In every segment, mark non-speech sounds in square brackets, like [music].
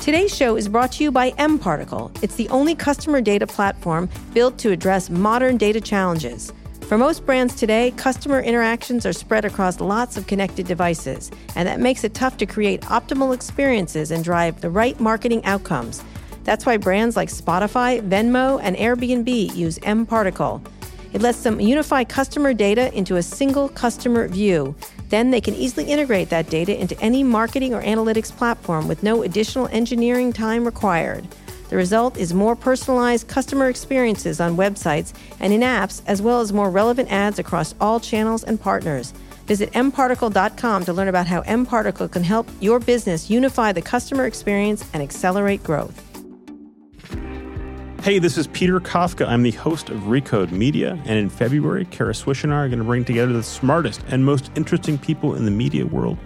Today's show is brought to you by mParticle. It's the only customer data platform built to address modern data challenges. For most brands today, customer interactions are spread across lots of connected devices, and that makes it tough to create optimal experiences and drive the right marketing outcomes. That's why brands like Spotify, Venmo, and Airbnb use mParticle. It lets them unify customer data into a single customer view. Then they can easily integrate that data into any marketing or analytics platform with no additional engineering time required. The result is more personalized customer experiences on websites and in apps, as well as more relevant ads across all channels and partners. Visit mparticle.com to learn about how mparticle can help your business unify the customer experience and accelerate growth. Hey, this is Peter Kafka. I'm the host of Recode Media, and in February, Kara Swisher and I are going to bring together the smartest and most interesting people in the media world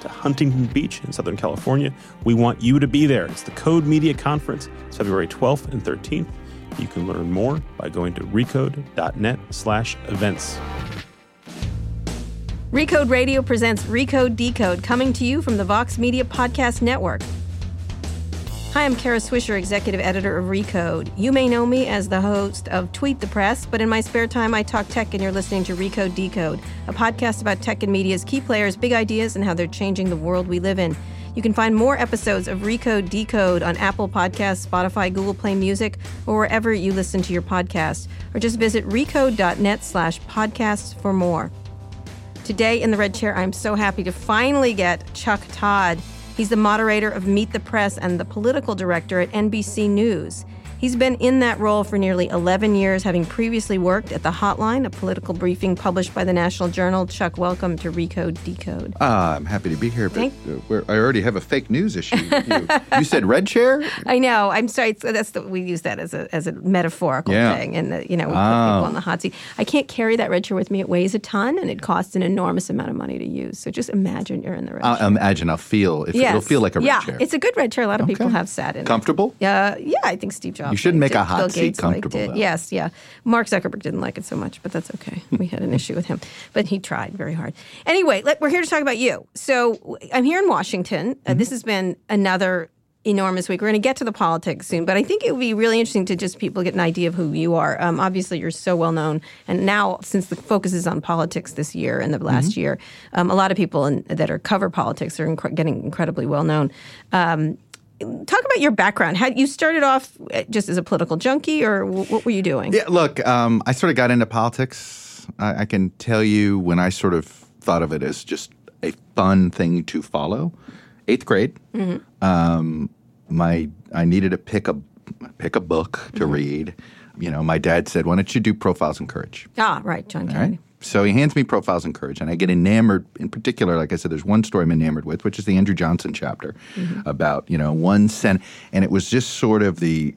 to Huntington Beach in Southern California. We want you to be there. It's the Code Media Conference. It's February 12th and 13th. You can learn more by going to recode.net slash events. Recode Radio presents Recode Decode, coming to you from the Vox Media Podcast Network. Hi, I'm Kara Swisher, executive editor of Recode. You may know me as the host of Tweet the Press, but in my spare time, I talk tech, and you're listening to Recode Decode, a podcast about tech and media's key players, big ideas, and how they're changing the world we live in. You can find more episodes of Recode Decode on Apple Podcasts, Spotify, Google Play Music, or wherever you listen to your podcast. Or just visit recode.net slash podcasts for more. Today in the red chair, I'm so happy to finally get Chuck Todd. He's the moderator of Meet the Press and the political director at NBC News. He's been in that role for nearly 11 years, having previously worked at The Hotline, a political briefing published by the National Journal. Chuck, welcome to Recode Decode. Uh, I'm happy to be here, but uh, I already have a fake news issue. you, [laughs] you said red chair? I know. I'm sorry. That's the, we use that as a as a metaphorical Yeah. thing, and the, you know, we put Oh. people on the hot seat. I can't carry that red chair with me. It weighs a ton, and it costs an enormous amount of money to use. So just imagine you're in the red I chair. imagine I'll feel if it'll feel like a red yeah, chair. it's a good red chair. A lot of people have sat in. it. Comfortable? Yeah, yeah. I think Steve Jobs. You should liked make it. a hot Bill seat Gates liked it. Yes, yeah. Mark Zuckerberg didn't like it so much, but that's okay. We had an [laughs] issue with him, but he tried very hard. Anyway, let, we're here to talk about you. So I'm here in Washington. Uh, Mm-hmm. this has been another enormous week. We're going to get to the politics soon, but I think it would be really interesting to just people get an idea of who you are. Um, obviously, you're so well known, and now since the focus is on politics this year and the last Mm-hmm. year, um, a lot of people in, that are cover politics are incre- getting incredibly well known. Um, talk about your background. How you started off uh, just as a political junkie, or what were you doing? Yeah, look, um, I sort of got into politics. I, I can tell you when I sort of thought of it as just a fun thing to follow. Eighth grade, um, my I needed to pick a pick a book to read. You know, my dad said, "Why don't you do Profiles in Courage?" Ah, right, John Kennedy. right. So he hands me Profiles in Courage, and I get enamored. In particular, like I said, there's one story I'm enamored with, which is the Andrew Johnson chapter about you know one sen, and it was just sort of the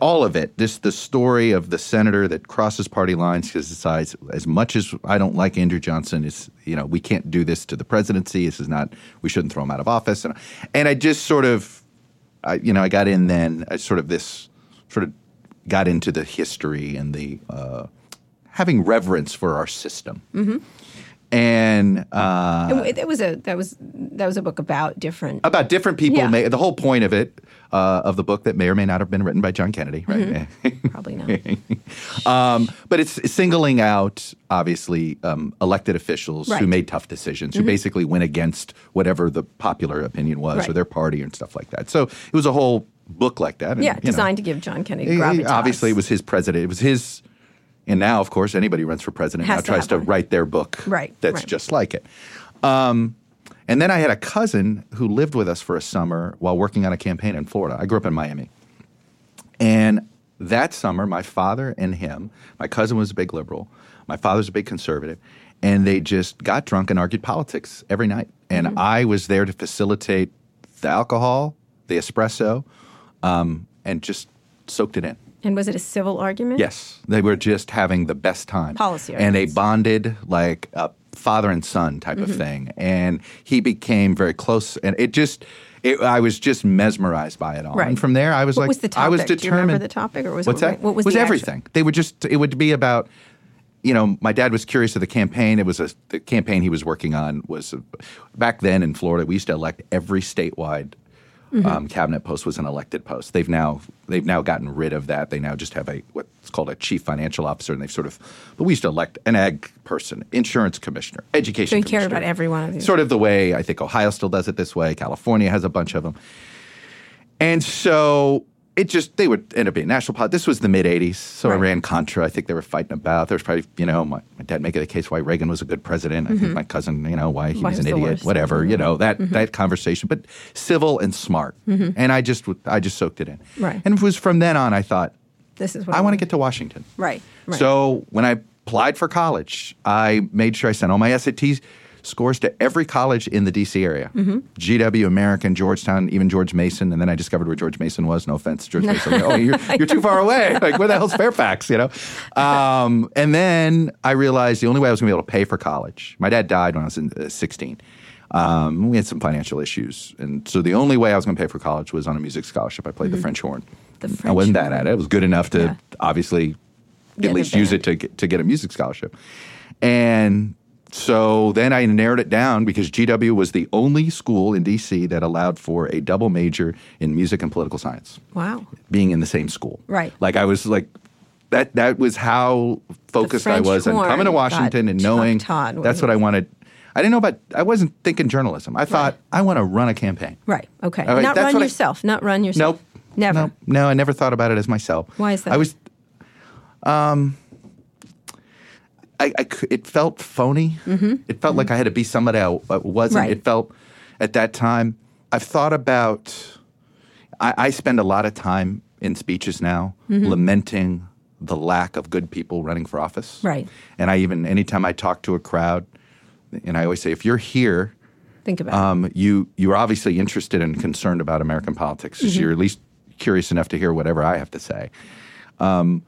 all of it, just the story of the senator that crosses party lines because decides as much as I don't like Andrew Johnson, is you know we can't do this to the presidency. This is not we shouldn't throw him out of office, and and I just sort of I, you know, I got in then, I sort of this, sort of got into the history and the uh, having reverence for our system. And uh, it was a that was that was a book about different. about different people, Yeah. may, the whole point of it, uh, of the book that may or may not have been written by John Kennedy, right? [laughs] Probably not. [laughs] um, but it's singling out, obviously, um, elected officials Right. who made tough decisions, who basically went against whatever the popular opinion was Right. or their party and stuff like that. So it was a whole book like that. and, yeah, you know. designed to give John Kennedy gravitas. Obviously, it was his president. It was his. And now, of course, anybody who runs for president now tries to write their book Right, that's right. just like it. Um, and then I had a cousin who lived with us for a summer while working on a campaign in Florida. I grew up in Miami. And that summer, my father and him, my cousin was a big liberal, my father's a big conservative, and they just got drunk and argued politics every night. And Mm-hmm. I was there to facilitate the alcohol, the espresso, um, and just soaked it in. And was it a civil argument? Yes, they were just having the best time. Policy and they bonded like a father and son type Mm-hmm. of thing. And he became very close, and it just, it, I was just mesmerized by it all. Right. And from there, I was What like, was the topic? I was determined. Do you remember the topic, or was it what's that? what was was everything? They would just, it would be about. You know, my dad was curious of the campaign. It was a the campaign he was working on was uh, back then in Florida. We used to elect every statewide um, cabinet post was an elected post. They've now they've now gotten rid of that. They now just have a what's called a chief financial officer, and they've sort of. But we used to elect an ag person, insurance commissioner, education. So you care about every one of these. Sort of the way I think Ohio still does it this way. California has a bunch of them, and so it just they would end up being national pot. This was the mid '80s, so Right. Iran Contra. I think they were fighting about. There was probably you know my, my dad making the case why Reagan was a good president. I think my cousin you know why he Mm-hmm. Why was he an idiot. worst. Mm-hmm. Whatever you know that that conversation, but civil and smart. And I just I just soaked it in. Right. And it was from then on I thought This is what I want to get to Washington. Right, right. So when I applied for college, I made sure I sent all my SAT scores to every college in the DC area. Mm-hmm. GW, American, Georgetown, even George Mason. And then I discovered where George Mason was. No offense George Mason. Oh, you're, [laughs] you're too far away. Like, where the hell's Fairfax, you know? Um, and then I realized the only way I was going to be able to pay for college, my dad died when I was in, uh, 16. Um, we had some financial issues. And so the only way I was going to pay for college was on a music scholarship. I played the French horn. Mm-hmm. The I wasn't that horn. at it. It was good enough to Yeah. obviously Get at least use it to get, to get a music scholarship. And so then I narrowed it down because GW was the only school in DC that allowed for a double major in music and political science, Wow. being in the same school. Right. Like I was like that that was how focused I was on coming to Washington and knowing that's what I wanted. I didn't know about I wasn't thinking journalism. I thought I want to run a campaign. Right. Okay. Right, Not run what I- yourself. Not run yourself. Nope. Never. No, no, I never thought about it as myself. Why is that? I was, um, I, I it felt phony. Mm-hmm. It felt like I had to be somebody I wasn't. Right. It felt at that time. I've thought about. I, I spend a lot of time in speeches now Mm-hmm. lamenting the lack of good people running for office. Right. And I even anytime I talk to a crowd, and I always say, if you're here Think about um, you you're obviously interested and concerned about American politics. Mm-hmm. You're at least curious enough to hear whatever I have to say. Um,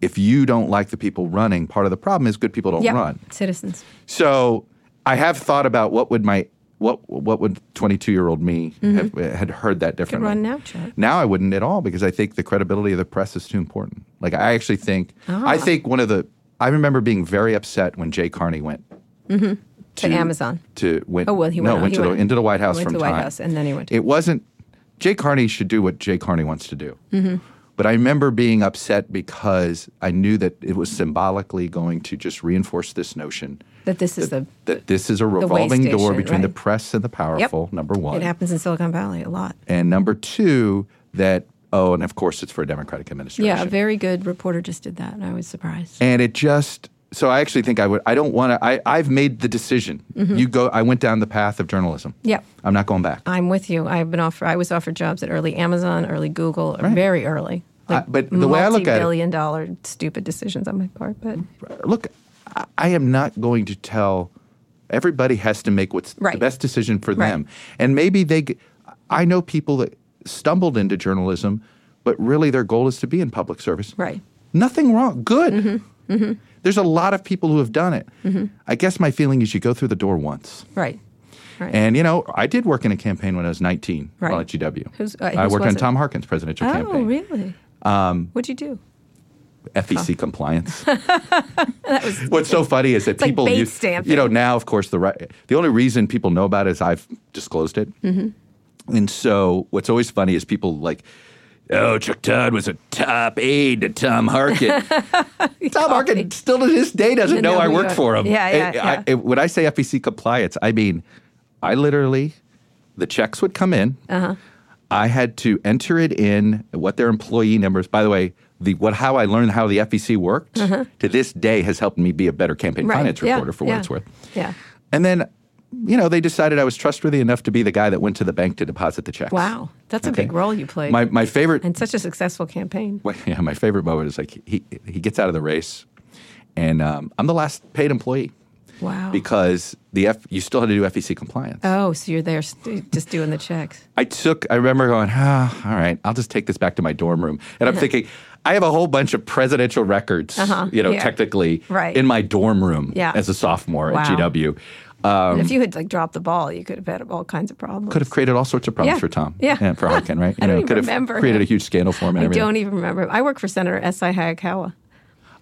if you don't like the people running, part of the problem is good people don't. Yeah. run. Citizens. So I have thought about what would my what what would 22 year old me have, had heard that differently. Mm-hmm. run now, Chuck. Now I wouldn't at all because I think the credibility of the press is too important. Like I actually think Ah. I think one of the I remember being very upset when Jay Carney went To Amazon. to went. Oh, well, he no went- went he to went- the, into the White House went from to the White Time. House, and then he went to- It wasn't. Jay Carney should do what Jay Carney wants to do. Mm-hmm. But I remember being upset because I knew that it was symbolically going to just reinforce this notion That this is the. that this is a revolving door station, between the press and the powerful. Number one, It happens in Silicon Valley a lot. and number two that oh, and of course it's for a Democratic administration. Yeah, a very good reporter just did that, and I was surprised. and it just so I actually think I would. I don't want to. I I've made the decision. You go. I went down the path of journalism. Mm-hmm. Yep. I'm not going back. I'm with you. I've been offered. I was offered jobs at early Amazon, early Google, Right. very early. I- but the way I look at it- billion dollar stupid decisions on my part. But look, I- am not going to tell. Everybody has to make what's the best decision for Right. them, and maybe they. I know people that stumbled into journalism, but really their goal is to be in public service. right, Nothing wrong. Good. Mm-hmm. There's a lot of people who have done it. I guess my feeling is you go through the door once. right, right. And you know, I did work in a campaign when I was 19 while at GW. Who's- uh, I worked on it? Tom Harkin's presidential oh, campaign. Oh, really? Um, What'd you do? FEC compliance. [laughs] was, What's so funny is that like people, you, stamping. you know, now of course the right, the only reason people know about it is I've disclosed it, Mm-hmm. and so what's always funny is people like. Oh, Chuck Todd was a top aide to Tom Harkin. [laughs] Tom Harkin still to this day doesn't know, know I worked for him. Yeah, yeah, I- I- yeah. it- when I say FEC compliance, I mean I literally the checks would come in. Uh-huh. I had to enter it in what their employee numbers. By the way, the what how I learned how the FEC worked to this day has helped me be a better campaign Uh-huh. Right. finance yeah, reporter for yeah, what it's worth. Yeah. And then, you know, they decided I was trustworthy enough to be the guy that went to the bank to deposit the checks. Wow, that's a big role you played. My my favorite and such a successful campaign. well, yeah, my favorite moment is like he he gets out of the race, and um, I'm the last paid employee Wow. because the F you still had to do FEC compliance. oh, so you're there st- just doing the checks. I took. I remember going, ah, all right, I'll just take this back to my dorm room, and I'm [laughs] thinking. I have a whole bunch of presidential records, Uh-huh, you know, yeah. technically, Right. in my dorm room Yeah. as a sophomore Wow. at GW. Um, if you had like dropped the ball, you could have had all kinds of problems. could have created all sorts of problems Yeah. for Tom, Yeah. and for Harkin, right? [laughs] I don't even could have remember created him. a huge scandal for him. And I everything. don't even remember. I work for Senator S.I. Hayakawa.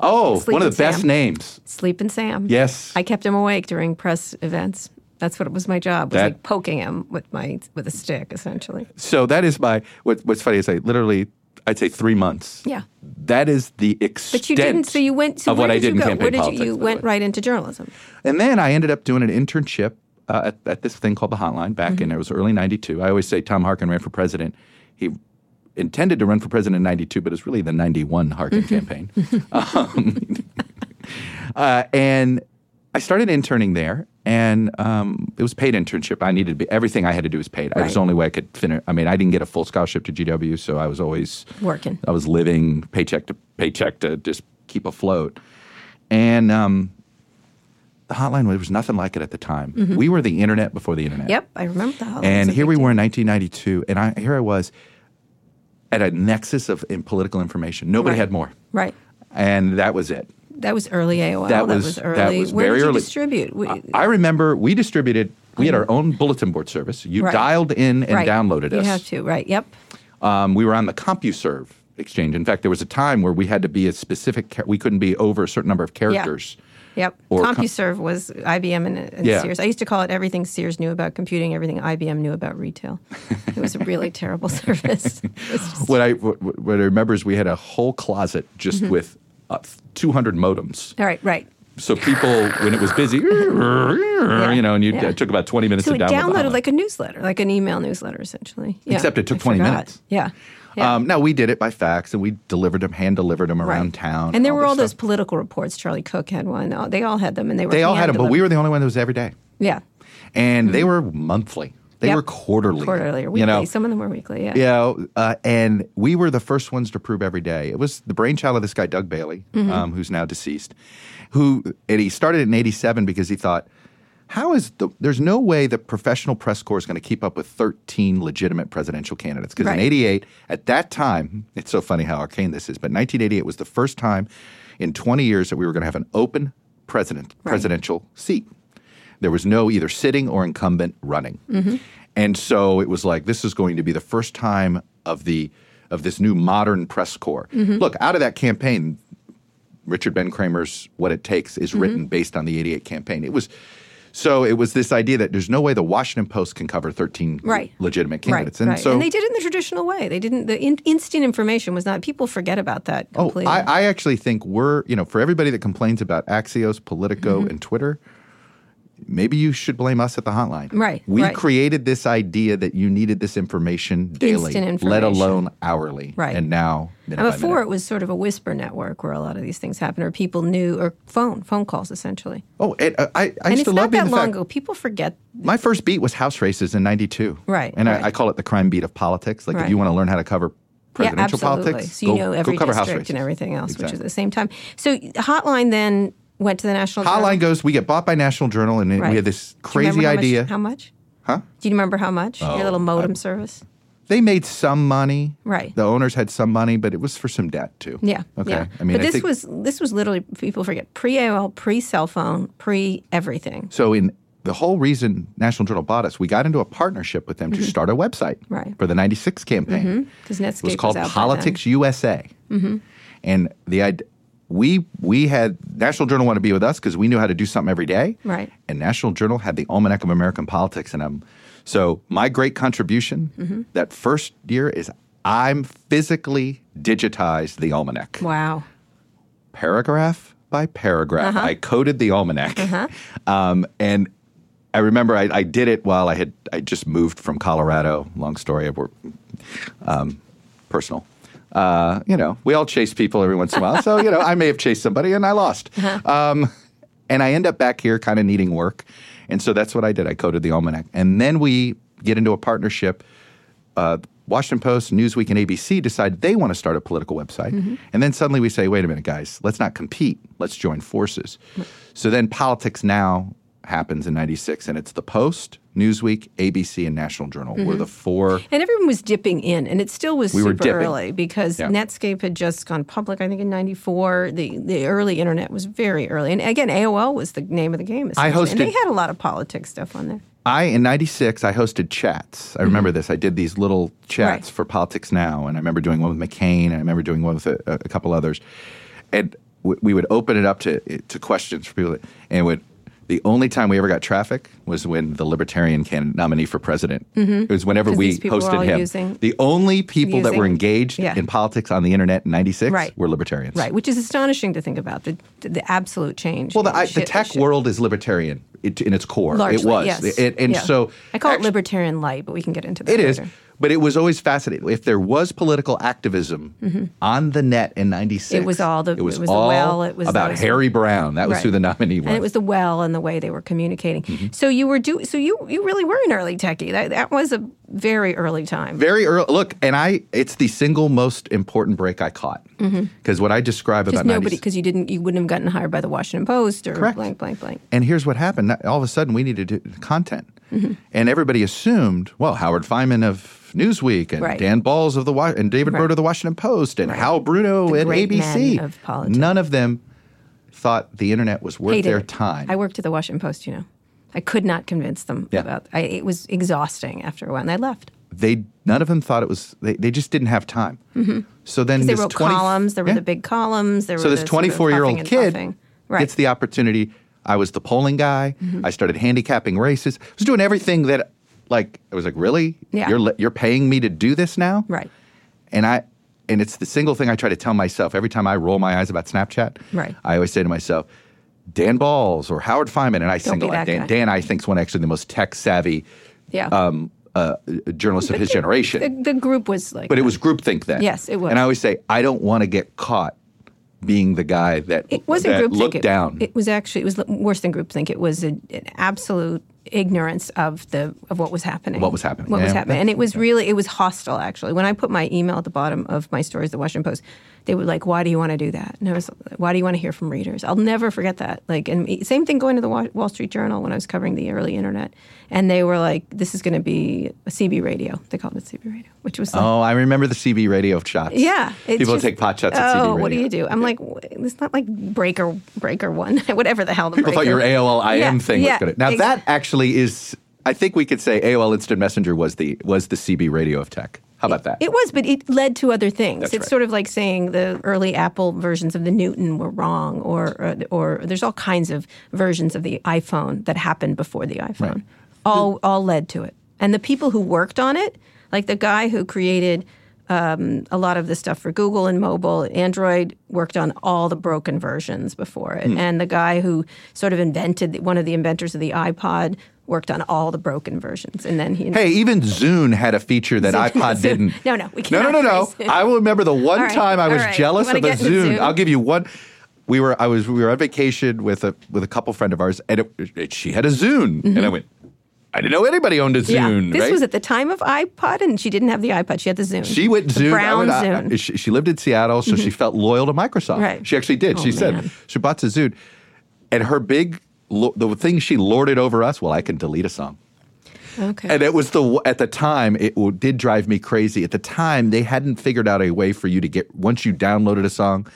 Oh, Sleep one of the best Sam. names. Sleep and Sam. Yes. I kept him awake during press events. That's what it was. My job was That- like poking him with my with a stick, essentially. So that is my. What, what's funny is I literally, I'd say three months. Yeah. That is the extent. But you didn't. So you went. So of what I did did you in go? campaign Where did politics. you? You went right into journalism. And then I ended up doing an internship uh, at, at this thing called the Hotline back Mm-hmm. in it was early '92. I always say Tom Harkin ran for president. He intended to run for president in '92, but it's really the '91 Harkin Mm-hmm. campaign. um, [laughs] uh, and I started interning there, and um, it was paid internship. I needed to be everything I had to do was paid. It was the only way I could finish. I mean, I didn't get a full scholarship to GW, so I was always Working. I was living paycheck to paycheck to just keep afloat. And um, the hotline there was nothing like it at the time. We were the internet before the internet. Mm-hmm. Yep, I remember the holidays. And here we were in 1992, and I, here I was at a nexus of in political information. Nobody Right. had more, Right. and that was it. That was early AOL. That was- that early. was Where very did you early. distribute? We, I- I remember we distributed. We had our own bulletin board service. You Right. dialed in and right. downloaded You us. have to. Right. Yep. Um, we were on the CompuServe exchange. In fact, there was a time where we had to be a specific. We couldn't be over a certain number of characters. Yep. Or com- CompuServe was IBM and, and Yeah. Sears. I used to call it everything Sears knew about computing, everything IBM knew about retail. It was a really [laughs] terrible service. Just- What I what, what I remember is we had a whole closet just Mm-hmm. with uh, 200 modems. all right. Right. So people, when it was busy, [laughs] you know, and you yeah. it took about 20 minutes So to download. downloaded like a newsletter, like an email newsletter, essentially. Yeah. Except it took I 20 forgot. minutes. Yeah. Yeah. Um, no, we did it by fax, and we delivered them, hand delivered them around Right. town. And there were this all those political reports. Charlie Cook had one. Uh, They all had them, and they were. They all had them, but we were the only one that was every day, Yeah. and they were monthly. They Mm-hmm. Yep. were quarterly. Quarterly or weekly. You know, Some of them were weekly. Yeah. you know, uh, and we were the first ones to prove every day. It was the brainchild of this guy, Doug Bailey, Mm-hmm. um, who's now deceased, who and he started in '87 because he thought, how is the? There's no way the professional press corps is going to keep up with 13 legitimate presidential candidates because in Right. '88, at that time, it's so funny how arcane this is, but 1988 was the first time in 20 years that we were going to have an open president Right. presidential seat. There was no either sitting or incumbent running. Mm-hmm. And so it was like this is going to be the first time of the of this new modern press corps. Mm-hmm. Look, out of that campaign, Richard Ben Cramer's What It Takes is Mm-hmm. written based on the 88 campaign. It was so it was this idea that there's no way the Washington Post can cover 13 Right. legitimate Right, candidates. And right. so and they did it in the traditional way. They didn't. The in, instant information was not. People forget about that Oh, completely. I, I actually think we're, you know, for everybody that complains about Axios, Politico, Mm-hmm. and Twitter, maybe you should blame us at the hotline. Right, We right. created this idea that you needed this information daily, Instant let alone hourly. Right. And now, and before minute. it was sort of a whisper network where a lot of these things happened, or people knew, or phone phone calls essentially. Oh, and, uh, I, I used it's to not love being that long fact. ago. People forget. My first beat was house races in '92. Right, And right. I, I call it the crime beat of politics. Like if you want to learn how to cover presidential yeah, absolutely. politics, So you go, know every cover house district races. and everything else, which is at the same time. So Hotline then went to the National Journal? Hotline goes. We get bought by National Journal, and Right. we had this Do you remember crazy how much- idea. how much? huh? Do you remember how much? Your little modem service. They made some money. Right. The owners had some money, but it was for some debt too. Yeah. Okay. Yeah. I mean, but I this think, was this was literally people forget pre AOL, pre cell phone, pre everything. so. In the whole reason National Journal bought us, we got into a partnership with them to start a website Mm-hmm. Right. for the '96 campaign. Because It Netscape was called out by Politics then. USA, and the id- we we had National Journal want to be with us because we knew how to do something every day. Right. And National Journal had the Almanac of American Politics, and I'm so my great contribution Mm-hmm. that first year is I'm physically digitized the almanac. Wow. paragraph by paragraph. Uh-huh. I coded the almanac, [laughs] um, and I remember I, I did it while I had I just moved from Colorado. Long story, I work, um, personal. Uh, you know, we all chase people every once in a while, so you know I may have chased somebody and I lost. Uh-huh. Um, and I end up back here, kind of needing work, and so that's what I did. I coded the almanac, and then we get into a partnership uh, Washington Post, Newsweek, and ABC decide they want to start a political website. Mm-hmm. And then suddenly we say, wait a minute, guys, let's not compete. Let's join forces. So then Politics Now happens in 96, and it's the Post, Newsweek, ABC, and National Journal. We're Mm-hmm. the four. And everyone was dipping in, and it still was We super early because Yeah. Netscape had just gone public. I think in '94, the the early internet was very early, and again, AOL was the name of the game. I essentially. and they had a lot of politics stuff on there. I, in 96, I hosted chats. I remember this. I did these little chats Mm-hmm. Right. for Politics Now, and I remember doing one with McCain, and I remember doing one with a, a couple others. And we would open it up to, to questions for people, and would The only time we ever got traffic was when the Libertarian candidate nominee for president. Mm-hmm. It was whenever we posted him. using- the only people that were engaged yeah. in politics on the internet in '96 Right. were libertarians. Right, which is astonishing to think about the the absolute change. Well, the, I, the tech shit- world is libertarian it, in its core. largely, it was, yes. It- and so I call actu- it libertarian light, but we can get into that. It is. But it was always fascinating. If there was political activism on the net in '96, Mm-hmm. It was all the- it was, it was the all well, it was about those- Harry Browne. That was Right. who the nominee was. and it was the well and the way they were communicating. Mm-hmm. So you were do so you you really were an early techie. That that was a very early time. very early. Look, and I, it's the single most important break I caught because what I describe Mm-hmm. Just about nobody because you didn't you wouldn't have gotten hired by the Washington Post or Correct. blank blank blank. And here's what happened. All of a sudden, we needed to, content. Mm-hmm. And everybody assumed, well, Howard Fineman of Newsweek and Right. Dan Balz of the Wa- and David Right. Broder of the Washington Post and Hal Bruno The at ABC. of politics. None of them thought the internet was worth Hated their it. time. I worked at the Washington Post, You know, I could not convince them Yeah. about. I, it was exhausting after a while, and I left. they none of them thought it was. They, they just didn't have time. So then Mm-hmm. They wrote 20 columns. There were the big columns. There So were this the sort of 24 year huffing old kid right. gets the opportunity. I was the polling guy. Mm-hmm. I started handicapping races. I was doing everything that, like, I was like, really? Yeah. You're you're paying me to do this now? right. And I, and it's the single thing I try to tell myself every time I roll my eyes about Snapchat. Right. I always say to myself, Dan Balz or Howard Fineman, and I Don't single out Dan. guy. Dan, I think, is one actually the most tech savvy Yeah. um, uh, journalist of his generation. the, the group was like. But it was groupthink then. Yes, it was. And I always say, I don't want to get caught being the guy that, It wasn't that groupthink. looked It- down. It, was actually it was worse than groupthink. It was a, an absolute ignorance of the of what was happening. What was happening, What was happening, and it was really it was hostile. Actually, when I put my email at the bottom of my stories, the Washington Post, they were like, "Why do you want to do that?" And I was, "Why do you want to hear from readers?" I'll never forget that. Like, and same thing going to the Wall Street Journal when I was covering the early internet, and they were like, "This is going to be a CB radio." They called it CB radio, which was like, oh, I remember the CB radio shots. yeah, People just- take pot shots at CB Oh, radio. what do you do? I'm like, it's not like breaker breaker one, [laughs] whatever the hell the People thought breaker. your AOL IM Yeah, thing yeah, was good. Now ex- that actually is, I think we could say AOL Instant Messenger was the was the CB radio of tech. How about that? It was, but it led to other things. That's it's right. sort of like saying the early Apple versions of the Newton were wrong, or, or or there's all kinds of versions of the iPhone that happened before the iPhone. Right. All all led to it, and the people who worked on it, like the guy who created um, a lot of the stuff for Google and mobile. Android worked on all the broken versions before it, Hmm. and the guy who sort of invented the, one of the inventors of the iPod worked on all the broken versions, and then he. Hey, even Zune had a feature that [laughs] Zune- iPod Zune. didn't. No, no, we can't. No, no, no, no. I will remember the one right, time I was right. jealous of a Zune. Zune? I'll give you one. We were I was we were on vacation with a with a couple friend of ours, and it, it- she had a Zune, and I went. I didn't know anybody owned a Mm-hmm. Yeah, Zune. this right? was at the time of iPod, and she didn't have the iPod. She had the Zune. She went the Zune. Brown went, Zune. Mm-hmm. I- she, she lived in Seattle, so she felt loyal to Microsoft. Right. She actually did. Oh, she man. said she bought the Zune, and her big lo- the thing she lorded over us. Well, I can delete a song. okay. And it was the at the time it did drive me crazy. At the time, they hadn't figured out a way for you to get once you downloaded a song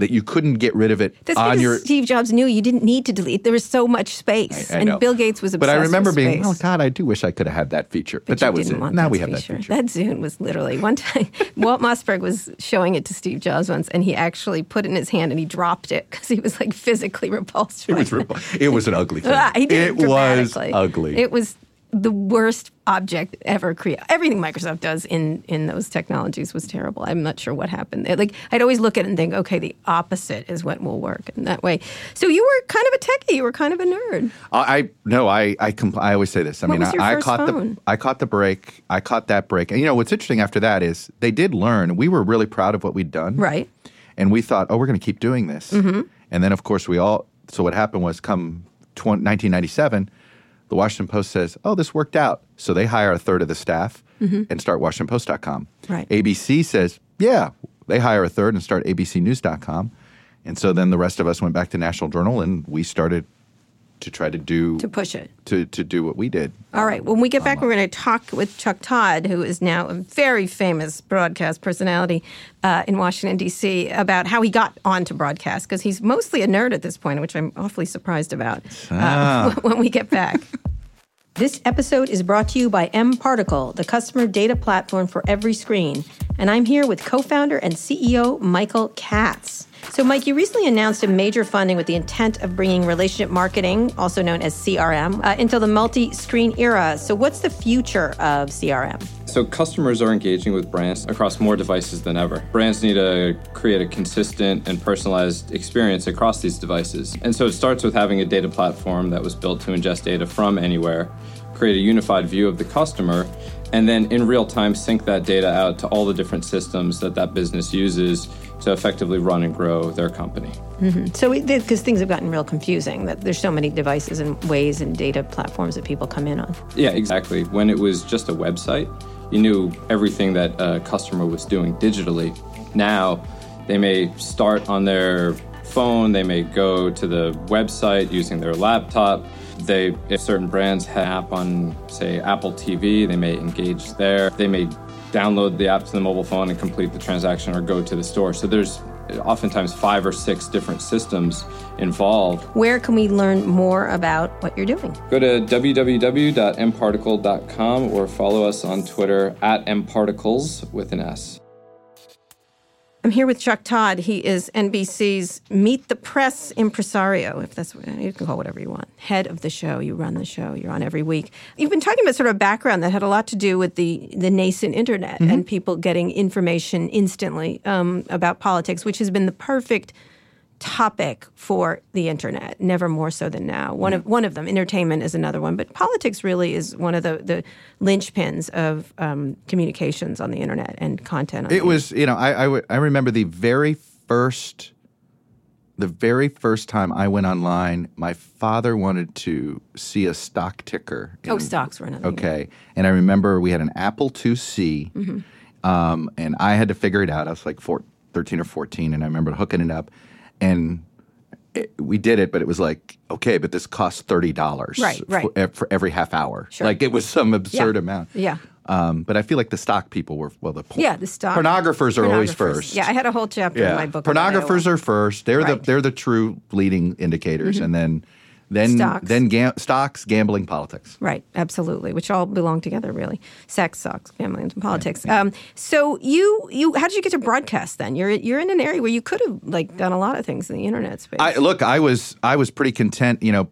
that you couldn't get rid of it That's on your. Steve Jobs knew you didn't need to delete. There was so much space, I and know. Bill Gates was But. I remember being, oh God, I do wish I could have had that feature. But, But, that was it. Now that we have that feature. That Zune was literally one time. [laughs] Walt Mossberg was showing it to Steve Jobs once, and he actually put it in his hand and he dropped it because he was like physically repulsed. It was, repu- it was an ugly [laughs] thing. Ah, he did it, it was ugly. It was the worst object ever created. Everything Microsoft does in in those technologies was terrible. I'm not sure what happened. It- Like I'd always look at it and think, okay, the opposite is what will work in that way. So you were kind of a techie. You were kind of a nerd. I I- no, I I, compl- I always say this. I What mean, I, I caught phone? the I caught the break. I caught that break. And you know what's interesting after that is they did learn. We were really proud of what we'd done. Right. And we thought, oh, we're going to keep doing this. Mm-hmm. And then of course we all. So what happened was, come tw- 1997, the Washington Post says, oh, this worked out. So they hire a third of the staff and start WashingtonPost.com. Mm-hmm. Right. ABC says, yeah, they hire a third and start ABCNews.com. And so then the rest of us went back to National Journal and we started to try to do To push it. to, to do what we did. All right. When we get back, we're going to talk with Chuck Todd, who is now a very famous broadcast personality uh, in Washington, D.C., about how he got onto broadcast, because he's mostly a nerd at this point, which I'm awfully surprised about uh, [laughs] when we get back. [laughs] This episode is brought to you by mParticle, the customer data platform for every screen. and I'm here with co founder and CEO Michael Katz. So, Mike, you recently announced a major funding with the intent of bringing relationship marketing, also known as CRM, uh, into the multi screen era. So, what's the future of CRM? So, customers are engaging with brands across more devices than ever. Brands need to create a consistent and personalized experience across these devices. And so, it starts with having a data platform that was built to ingest data from anywhere, create a unified view of the customer, and then in real time sync that data out to all the different systems that that business uses to effectively run and grow their company. Mm-hmm. So, because things have gotten real confusing, that there's so many devices and ways and data platforms that people come in on. Yeah, exactly. When it was just a website, you knew everything that a customer was doing digitally. Now, they may start on their phone, they may go to the website using their laptop they, if certain brands have app on, say, Apple TV, they may engage there. They may download the app to the mobile phone and complete the transaction or go to the store. So there's oftentimes five or six different systems involved. Where can we learn more about what you're doing? Go to www.mparticle.com or follow us on Twitter at mparticles with an S. I'm here with Chuck Todd. He is NBC's Meet the Press impresario, if that's what you can call whatever you want. Head of the show. You run the show. You're on every week. You've been talking about sort of a background that had a lot to do with the, the nascent internet mm-hmm. and people getting information instantly um, about politics, which has been the perfect – topic for the internet, never more so than now. One of one of them, entertainment is another one, but politics really is one of the the linchpins of um, communications on the internet and content. it was, you know, I, I, w- I remember the very first, the very first time I went online. My father wanted to see a stock ticker. In, oh, stocks were another. Okay, and I remember we had an Apple IIc, mm-hmm. um, and I had to figure it out. I was like four, 13 or fourteen, and I remember hooking it up and it, we did it, but it was like, okay, but this costs thirty dollars right, right. For, for, every half hour. Sure. Like it was some absurd yeah. amount. Yeah. Um, but I feel like the stock people were well. The yeah, the stock pornographers are always first. Yeah, I had a whole chapter yeah. in my book. Pornographers are first. They're right. the they're the true leading indicators, mm-hmm. and then then stocks. then ga- stocks, gambling, politics. Right, absolutely, which all belong together, really. Sex, stocks, gambling, and politics. Right. Um, so you you how did you get to broadcast then? You're you're in an area where you could have like done a lot of things in the internet space. I, look, I was I was pretty content. You know,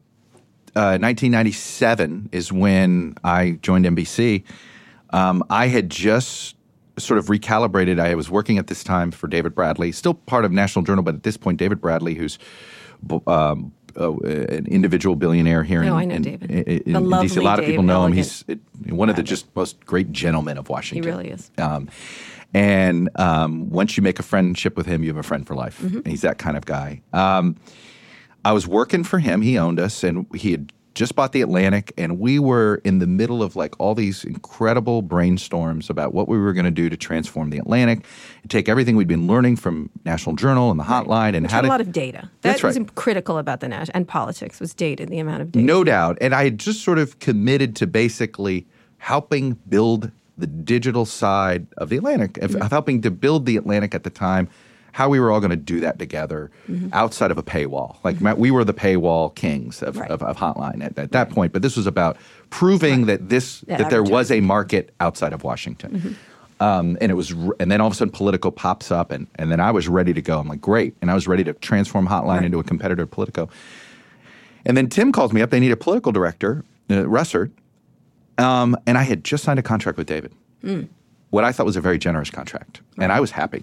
uh, 1997 is when I joined NBC. Um, I had just sort of recalibrated. I was working at this time for David Bradley, still part of National Journal, but at this point, David Bradley, who's um, uh, an individual billionaire here no, in, I know in, David. In, in, in DC. A lot of people know him. He's one of the just most great gentlemen of Washington. He really is. Um, and um, once you make a friendship with him, you have a friend for life. Mm-hmm. He's that kind of guy. Um, I was working for him. He owned us, and he had just bought the Atlantic, and we were in the middle of like all these incredible brainstorms about what we were going to do to transform the Atlantic, take everything we'd been learning from National Journal and the Hotline, and Which how to, a lot of data. That was right. critical about the national and politics was data, the amount of data. No doubt, and I had just sort of committed to basically helping build the digital side of the Atlantic, mm-hmm. of helping to build the Atlantic at the time how we were all going to do that together mm-hmm. outside of a paywall. Like mm-hmm. we were the paywall kings of, right. of, of Hotline at, at that right. point, but this was about proving right. that this that, that there was a market outside of Washington. Mm-hmm. Um, and it was, and then all of a sudden, Politico pops up, and, and then I was ready to go. I'm like, great, and I was ready to transform Hotline into a competitor to Politico. And then Tim calls me up. They need a political director, uh, Russert, um, and I had just signed a contract with David. Mm. What I thought was a very generous contract, and I was happy.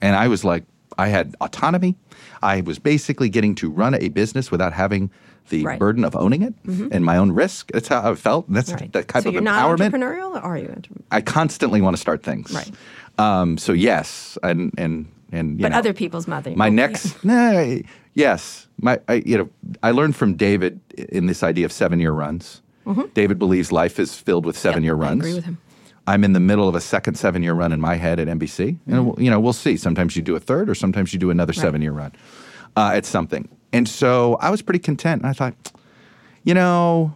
And I was like, I had autonomy. I was basically getting to run a business without having the right. burden of owning it mm-hmm. and my own risk. That's how I felt. And that's right. the type so of you're empowerment. Not entrepreneurial, or are you? Entre- I constantly want to start things. Right. Um, so yes, and and and but know, other people's mother. My next, yeah. [laughs] nah, yes, my I, you know I learned from David in this idea of seven year runs. Mm-hmm. David believes life is filled with seven yep, year runs. I agree with him. I'm in the middle of a second seven year run in my head at NBC. Mm-hmm. And, you know, we'll see. Sometimes you do a third, or sometimes you do another right. seven year run uh, at something. And so I was pretty content. And I thought, you know,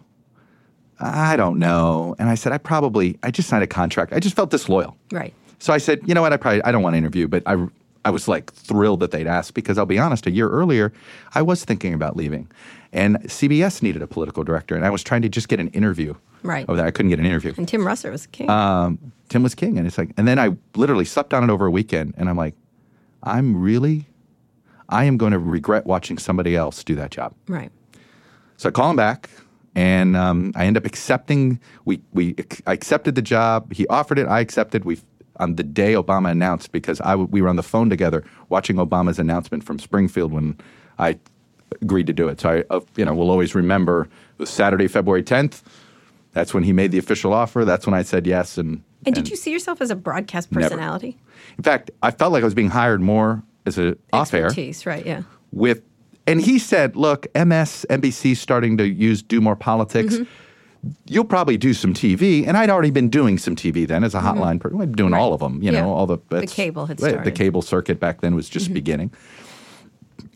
I don't know. And I said, I probably, I just signed a contract. I just felt disloyal. Right. So I said, you know what? I probably, I don't want to interview, but I, I was like thrilled that they'd asked because I'll be honest, a year earlier, I was thinking about leaving. And CBS needed a political director, and I was trying to just get an interview Right. over there. I couldn't get an interview. And Tim Russert was king. Um, Tim was king, and it's like, and then I literally slept on it over a weekend, and I'm like, I'm really, I am going to regret watching somebody else do that job. right. So I call him back, and um, I end up accepting. We we I accepted the job. He offered it. I accepted. We on the day Obama announced because I w- we were on the phone together watching Obama's announcement from Springfield when I agreed to do it. So I uh, you know will always remember it was Saturday, February 10th. That's when he made the official offer. That's when I said yes. And And did you see yourself as a broadcast personality? Never. in fact, I felt like I was being hired more as a off air Expertise, right? Yeah. with and he said, "Look, MSNBC's starting to use do more politics. Mm-hmm. You'll probably do some TV." And I'd already been doing some TV then as a hotline person, I'd been doing Mm-hmm. Right. all of them. You Yeah. know, all the The cable had right, The. Mm-hmm. cable circuit back then was just beginning,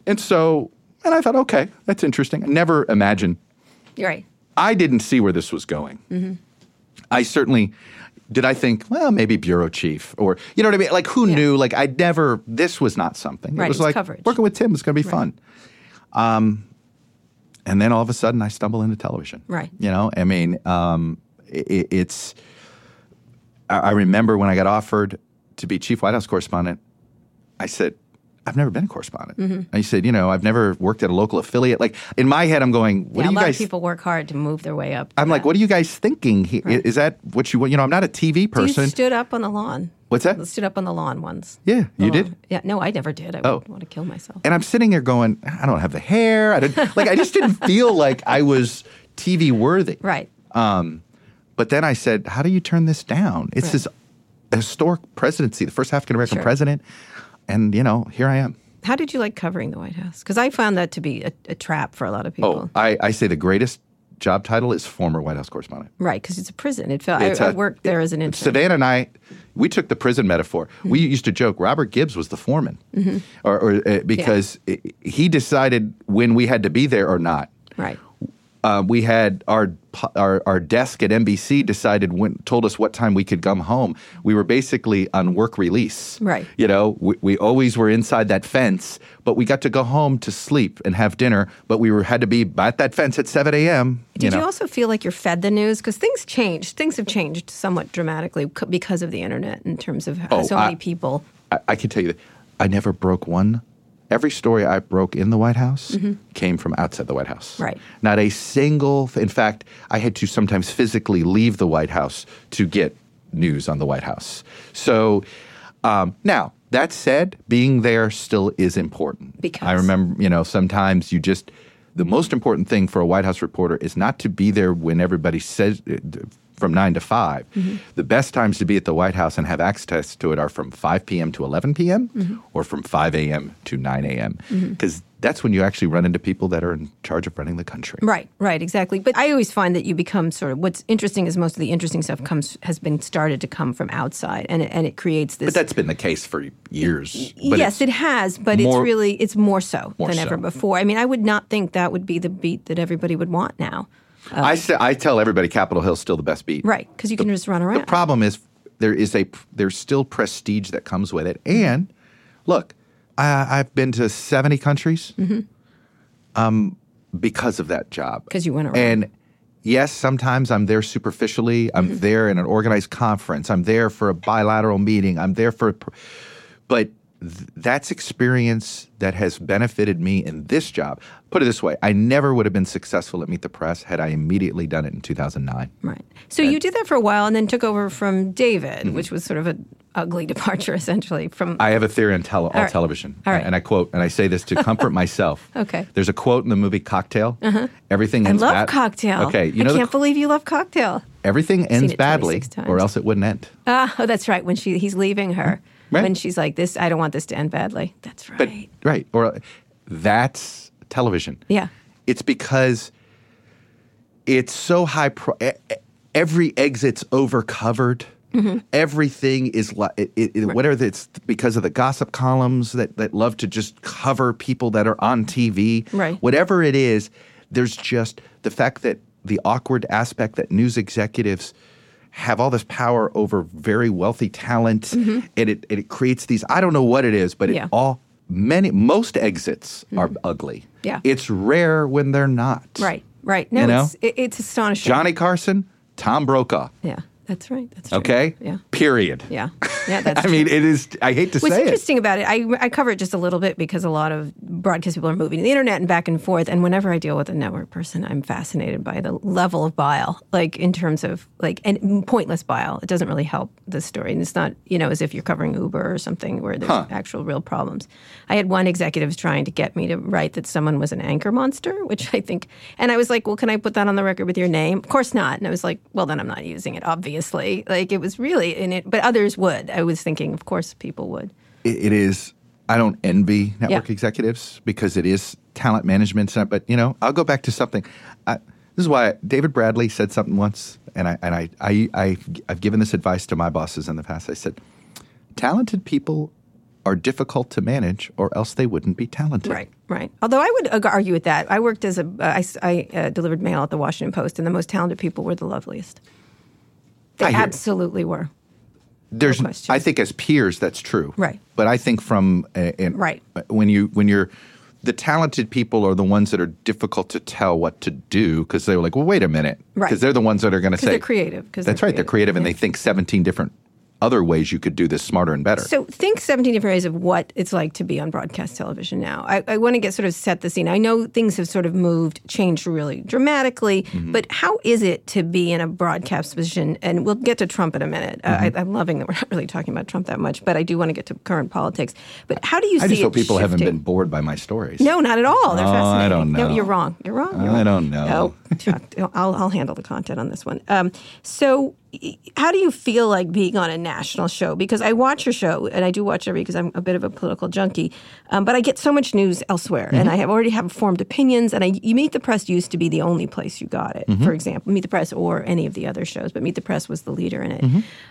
and so and I thought, okay, that's interesting. I never imagined. You're right. I didn't see where this was going. Mm-hmm. I certainly did. I think, well, maybe bureau chief, or you know what I mean. Like, who Yeah. knew? Like, I'd never. This was not something. Right, It was it's like coverage. working with Tim was going to be Right. fun. Um, and then all of a sudden, I stumble into television. Right. You know, I mean, um, it, it's. I, I remember when I got offered to be chief White House correspondent. I said, I've never been a correspondent. Mm-hmm. I said, you know, I've never worked at a local affiliate. Like in my head, I'm going, what yeah, do a you lot guys? of people work hard to move their way up. I'm like, what are you guys thinking? Right. Is that what you want? You know, I'm not a TV You person. stood up on the lawn. What's that? Stood up on the lawn once. Yeah, you The did? Yeah, no, I never did. I Oh. would want to kill myself. And I'm sitting there going, I don't have the hair. I didn't like. I just didn't feel [laughs] like I was TV worthy. Right. Um, But then I said, how do you turn this down? It's Right. this historic presidency, the first African American Sure. president, and you know, here I am. How did you like covering the White House? Because I found that to be a, a trap for a lot of people. Oh, I, I say the greatest job title is former White House correspondent. Right, because it's a prison. It felt. I, I a- worked there as an intern. Savannah and I, we took the prison metaphor. We Mm-hmm. used to joke Robert Gibbs was the foreman, or, or uh, because i he decided when we had to be there or not. Right. Uh, we had our, our our desk at NBC decided when told us what time we could come home. We were basically on work release. Right. You know, we, we always were inside that fence, but we got to go home to sleep and have dinner. But we were had to be at that fence at seven a.m. Did you, know. also feel like you're fed the news? Because things changed. Things have changed somewhat dramatically because of the internet in terms of Oh, so I- many people. I, I can tell you that I never broke one. Every story I broke in the White House came from outside the White House. Mm-hmm. Right. Not a single. In fact, I had to sometimes physically leave the White House to get news on the White House. So um, now that said, being there still is important. Because? I remember, you know, sometimes you just. The most important thing for a White House reporter is not to be there when everybody says from nine to 5 Mm-hmm. The best times to be at the White House and have access to it are from 5 p.m. to 11 p.m. Mm-hmm. or from 5 a.m. to 9 a.m. Because that's when you actually run into people that are in charge of running the country. Right, right, exactly. But I always find that you become sort of what's interesting is most of the interesting stuff comes has been started to come from outside, and it, and it creates this. But that's been the case for years. Yes, it has, but more- it's really it's more so More than so. ever before. I mean, I would not think that would be the beat that everybody would want now, I, say, I tell everybody Capitol Hill's still the best beat. right? Because you can just run around. The problem is there is a there's still prestige that comes with it. And look, I, I've been to 70 countries um, because of that job. 'Cause you went around. And yes, sometimes I'm there superficially. I'm there in an organized conference. I'm there for a bilateral meeting. I'm there for, but th- that's experience that has benefited me in this job. Put it this way: I never would have been successful at Meet the Press had I immediately done it in 2009. Right. So you did that for a while, and then took over from David, Mm-hmm. which was sort of an ugly [laughs] departure, essentially. From I have a theory on tele- all, right. television, All right. and I quote, and I say this to comfort [laughs] myself. Okay. There's a quote in the movie Cocktail. Everything ends I love bad- Cocktail. Okay, you know the can't qu- believe you love Cocktail. everything ends badly, or else it wouldn't end. Ah, oh, that's right. When she he's leaving her. Right. when she's like, "This, I don't want this to end badly." That's right. But right, or that's television. Yeah. it's because it's so high. Pro- every exit's over covered. Mm-hmm. Everything is like it, it, whatever it's because of the gossip columns that, that love to just cover people that are on TV. Right. Whatever it is, there's just the fact that the awkward aspect that news executives have all this power over very wealthy talent, and it and it creates these. I don't know what it is, but Mm-hmm. Yeah. it all many most exits are ugly. Yeah. it's rare when they're not. Right. Right. No, You know? it's it, it's astonishing. Johnny Carson Tom Brokaw. Yeah, that's right. That's true. Okay. Yeah. Period. Yeah. [laughs] Yeah. That's I mean, it is. I hate to What's say it. What's interesting about it, I, I cover it just a little bit because a lot of broadcast people are moving to the internet and back and forth. And whenever I deal with a network person, I'm fascinated by the level of bile, like in terms of like and pointless bile. It doesn't really help the story, and it's not you know as if you're covering Uber or something where there's actual real problems. I had one executive trying to get me to write that someone was an anchor monster, which I think, and I was like, well, can I put that on the record with your name? Of course not. And I was like, well, then I'm not using it. Obviously, like it was really in it, but others would. I was thinking, of course, people would. it, it is I don't envy network Yeah. executives because it is talent management. But you know, I'll go back to something. I, this is why David Bradley said something once, and I and I, I I I've given this advice to my bosses in the past. I said, talented people are difficult to manage, or else they wouldn't be talented. Right, right. Although I would argue with that. I worked as a, uh, I, I, uh, delivered mail at the Washington Post, and the most talented people were the loveliest. They I absolutely were. There's, question. I think, as peers, that's true. Right. But I think from uh, Right. when you when you're the talented people are the ones that are difficult to tell what to do because they're like, well, wait a minute, Right. Because they're the ones that are going to say they're creative. 'cause That's right. They're creative, and they think 17 different other ways you could do this smarter and better. So think 17 different ways of what it's like to be on broadcast television now. I, I want to get sort of set the scene. I know things have sort of moved, changed really dramatically, Mm-hmm. but how is it to be in a broadcast position? And we'll get to Trump in a minute. Uh, Mm-hmm. I, I'm loving that we're not really talking about Trump that much, but I do want to get to current politics. But how do you I see just hope it people haven't been bored by my stories. No, not at all. They're Oh, I don't No, know. you're wrong. You're wrong. You're I wrong. don't know. No, Chuck, I'll, I'll handle the content on this one. Um, so, how do you feel like being on a national show? Because I watch your show, and I do watch every because I'm a bit of a political junkie. Um, but I get so much news elsewhere, and Mm-hmm. I have already have formed opinions. And I, you Meet the Press used to be the only place you got it. Mm-hmm. For example, Meet the Press or any of the other shows, but Meet the Press was the leader in it.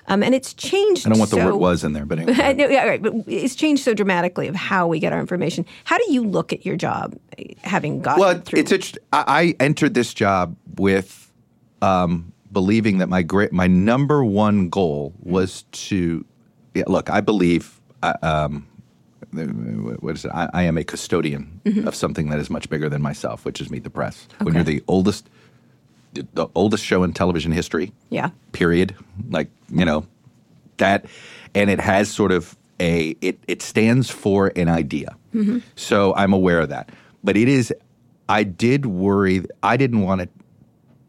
Um, and it's changed. Mm-hmm. I don't want the word was in there, but anyway. [laughs] Know, yeah, right. But it's changed so dramatically of how we get our information. How do you look at your job, having gotten well, through? it's interesting. I, I entered this job with um, believing that my great my number one goal was to yeah, look. I believe. Uh, um, what is it? I, I am a custodian of something that is much bigger than myself, which is Meet the Press. When you're the oldest, the, the oldest show in television history, yeah. period. Like, you know, that, and it has sort of a, it, it stands for an idea. So I'm aware of that. But it is, I did worry, I didn't want it,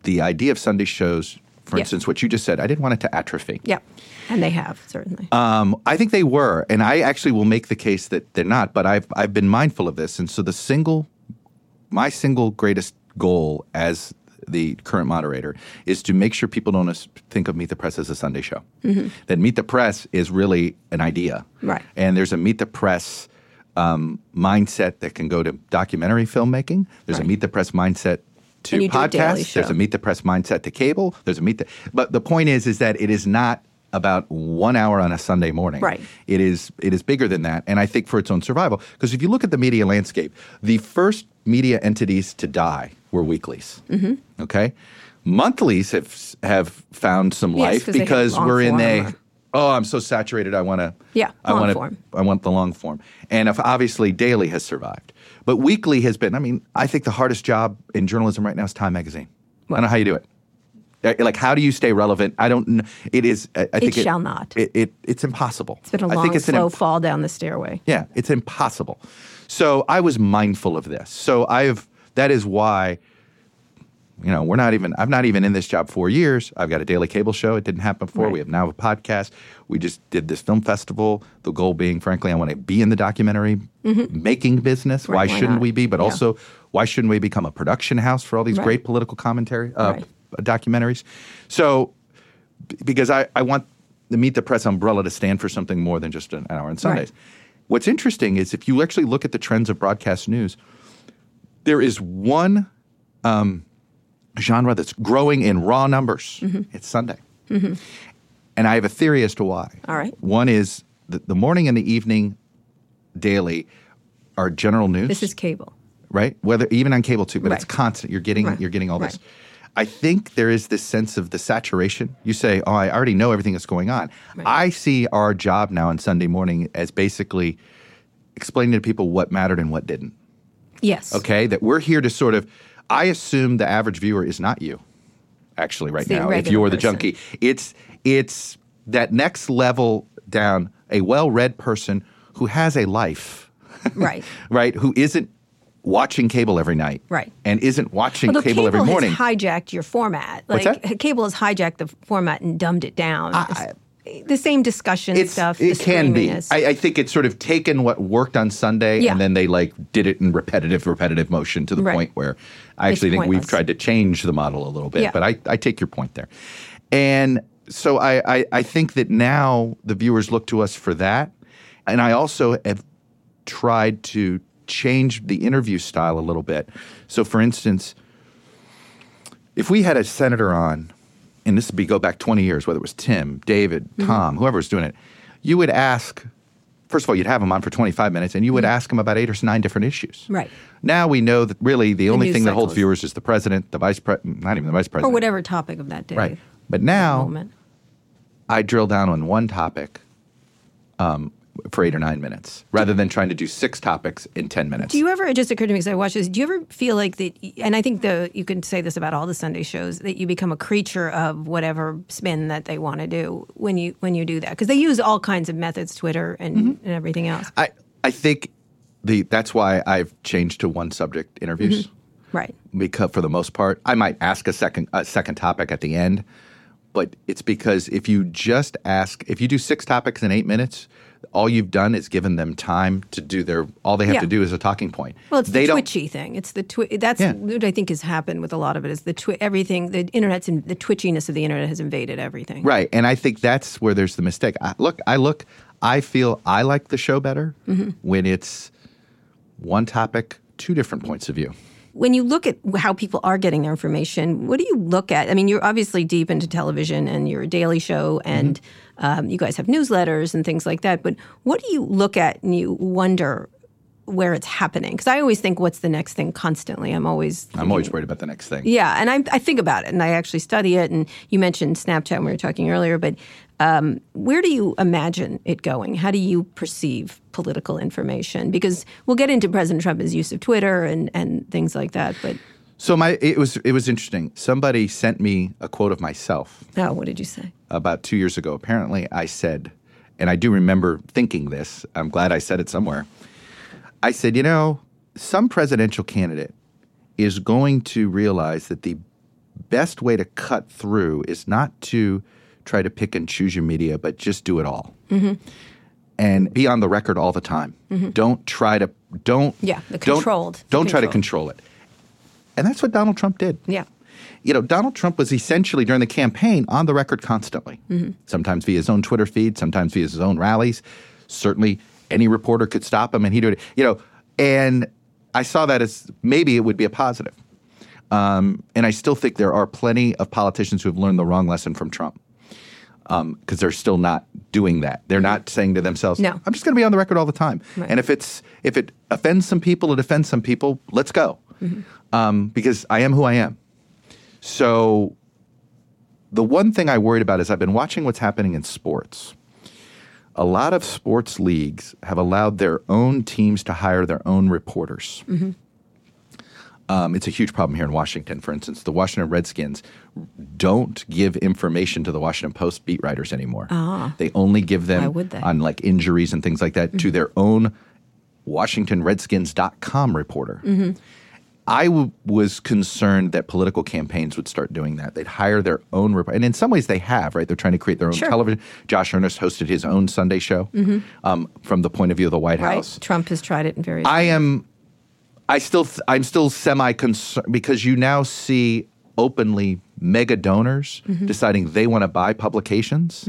the idea of Sunday shows, for Yeah. instance, what you just said, I didn't want it to atrophy. Yeah. And they have, certainly. Um, I think they were, and I actually will make the case that they're not. But I've I've been mindful of this, and so the single, my single greatest goal as the current moderator is to make sure people don't think of Meet the Press as a Sunday show. That Meet the Press is really an idea, Mm-hmm. Right. And there's a Meet the Press um, mindset that can go to documentary filmmaking. There's a Meet the Press mindset to And you do a daily podcasts. There's a Meet the Press mindset to cable. There's a Meet the. But the point is, is that it is not about one hour on a Sunday morning. Right. It is. It is bigger than that, and I think for its own survival. Because if you look at the media landscape, the first media entities to die were weeklies. Mm-hmm. Okay, monthlies have have found some Yes, life have because we're in a. Oh, I'm so saturated. I want to. Yeah, I want form. I want the long form, and if obviously daily has survived, but weekly has been. I mean, I think the hardest job in journalism right now is Time Magazine. I don't know how you do it. Uh, Like, how do you stay relevant? I don't. kn- It is. I, I think shall not. It, it it's impossible. It's been a long, think it's slow imp- fall down the stairway. yeah, it's impossible. So I was mindful of this. So I've that is why you know, we're not even I'm not even in this job 4 years. I've got a daily cable show. It didn't happen before. Right. We have now a podcast. We just did this film festival. The goal being frankly I want to be in the documentary making business. Right, why, why shouldn't not? we be? But Yeah. also why shouldn't we become a production house for all these Right. great political commentary uh, documentaries? So because I, I want the Meet the Press umbrella to stand for something more than just an hour on Sundays. What's interesting is if you actually look at the trends of broadcast news, there is one um, genre that's growing in raw numbers. Mm-hmm. It's Sunday. And I have a theory as to why. All right. One is the, the morning and the evening daily are general news This is cable. right? Whether even on cable too, but it's constant. You're getting Right. you're getting all this. I think there is this sense of the saturation. You say, "Oh, I already know everything that's going on." I see our job now on Sunday morning as basically explaining to people what mattered and what didn't. Yes. Okay, that we're here to sort of. I assume the average viewer is not you. actually right now. If you're the person. junkie, it's it's that next level down. A well-read person who has a life, Right. [laughs] right? Who isn't watching cable every night, Right. And isn't watching Although cable, every morning. has hijacked your format. What's Like that? cable has hijacked the format and dumbed it down. I- the same discussion It's- stuff. It can be. I, I think it's sort of taken what worked on Sunday Yeah. and then they like did it in repetitive, repetitive motion to the Right. point where I actually think we've tried to change the model a little bit. Yeah. But I, I take your point there. And so I, I, I think that now the viewers look to us for that. And I also have tried to change the interview style a little bit. So, for instance, if we had a senator on, and this would be go back 20 years, whether it was Tim, David, Mm-hmm. Tom, whoever was doing it, you would ask, first of all, you'd have him on for 25 minutes and you would ask him about eight or nine different issues. Mm-hmm. Right. Now we know that really the, only news thing that holds viewers is the president, the vice president, not even the vice president. or whatever topic of that day. Right. But now I drill down on one topic um, for eight or nine minutes rather than trying to do six topics in 10 minutes. Do you ever? It just occurred to me because I watched this. Do you ever feel like that? And I think the you can say this about all the Sunday shows that you become a creature of whatever spin that they want to do when you when you do that because they use all kinds of methods, Twitter and, Mm-hmm. and everything else. I, I think the that's why I've changed to one subject interviews. Right. because for the most part, I might ask a second a second topic at the end, but it's because if you just ask, if you do six topics in eight minutes, all you've done is given them time to do their. All they have Yeah. to do is a talking point. Well, it's they the twitchy thing. It's the twi- That's Yeah. what I think has happened with a lot of it. Is the twi- everything the internet's in, the twitchiness of the internet has invaded everything. Right, and I think that's where there's the mistake. I, look, I look, I feel I like the show better Mm-hmm. when it's one topic, two different points of view. When you look at how people are getting their information, what do you look at? I mean, you're obviously deep into television and you're a daily show, and Mm-hmm. um, you guys have newsletters and things like that. But what do you look at and you wonder where it's happening? Because I always think, what's the next thing constantly? I'm always I'm always worried about the next thing. Yeah, and I, I think about it, and I actually study it. And you mentioned Snapchat when we were talking earlier, but um, where do you imagine it going? How do you perceive political information? Because we'll get into President Trump's use of Twitter and, and things like that. But So my it was it was interesting. Somebody sent me a quote of myself oh, what did you say? about two years ago. Apparently, I said, and I do remember thinking this. I'm glad I said it somewhere. I said, you know, some presidential candidate is going to realize that the best way to cut through is not to try to pick and choose your media, but just do it all. Mm-hmm. And be on the record all the time. Mm-hmm. Don't try to don't Yeah, the don't- controlled- Don't, the try to control. it. And that's what Donald Trump did Yeah. you know, Donald Trump was essentially during the campaign on the record constantly, mm-hmm. sometimes via his own Twitter feed, sometimes via his own rallies. Certainly, any reporter could stop him, and he'd do it. You know, and I saw that as maybe it would be a positive. Um, and I still think there are plenty of politicians who have learned the wrong lesson from Trump Um, because they're still not doing that. They're not saying to themselves, No. "I'm just going to be on the record all the time." Right. And if it's if it offends some people, it offends some people. Let's go, mm-hmm. um, because I am who I am. So the one thing I worried about is I've been watching what's happening in sports. A lot of sports leagues have allowed their own teams to hire their own reporters. Mm-hmm. Um, it's a huge problem here in Washington. For instance, the Washington Redskins don't give information to the Washington Post beat writers anymore. They only give them they? on like injuries and things like that to their own WashingtonRedskins.com reporter. I w- was concerned that political campaigns would start doing that. They'd hire their own reporter, and in some ways they have, right? They're trying to create their own Sure. television. Josh Earnest hosted his own Sunday show um, from the point of view of the White Right. House. Trump has tried it in various. I am, I still, th- I'm still semi concerned because you now see openly mega donors Mm-hmm. deciding they want to buy publications.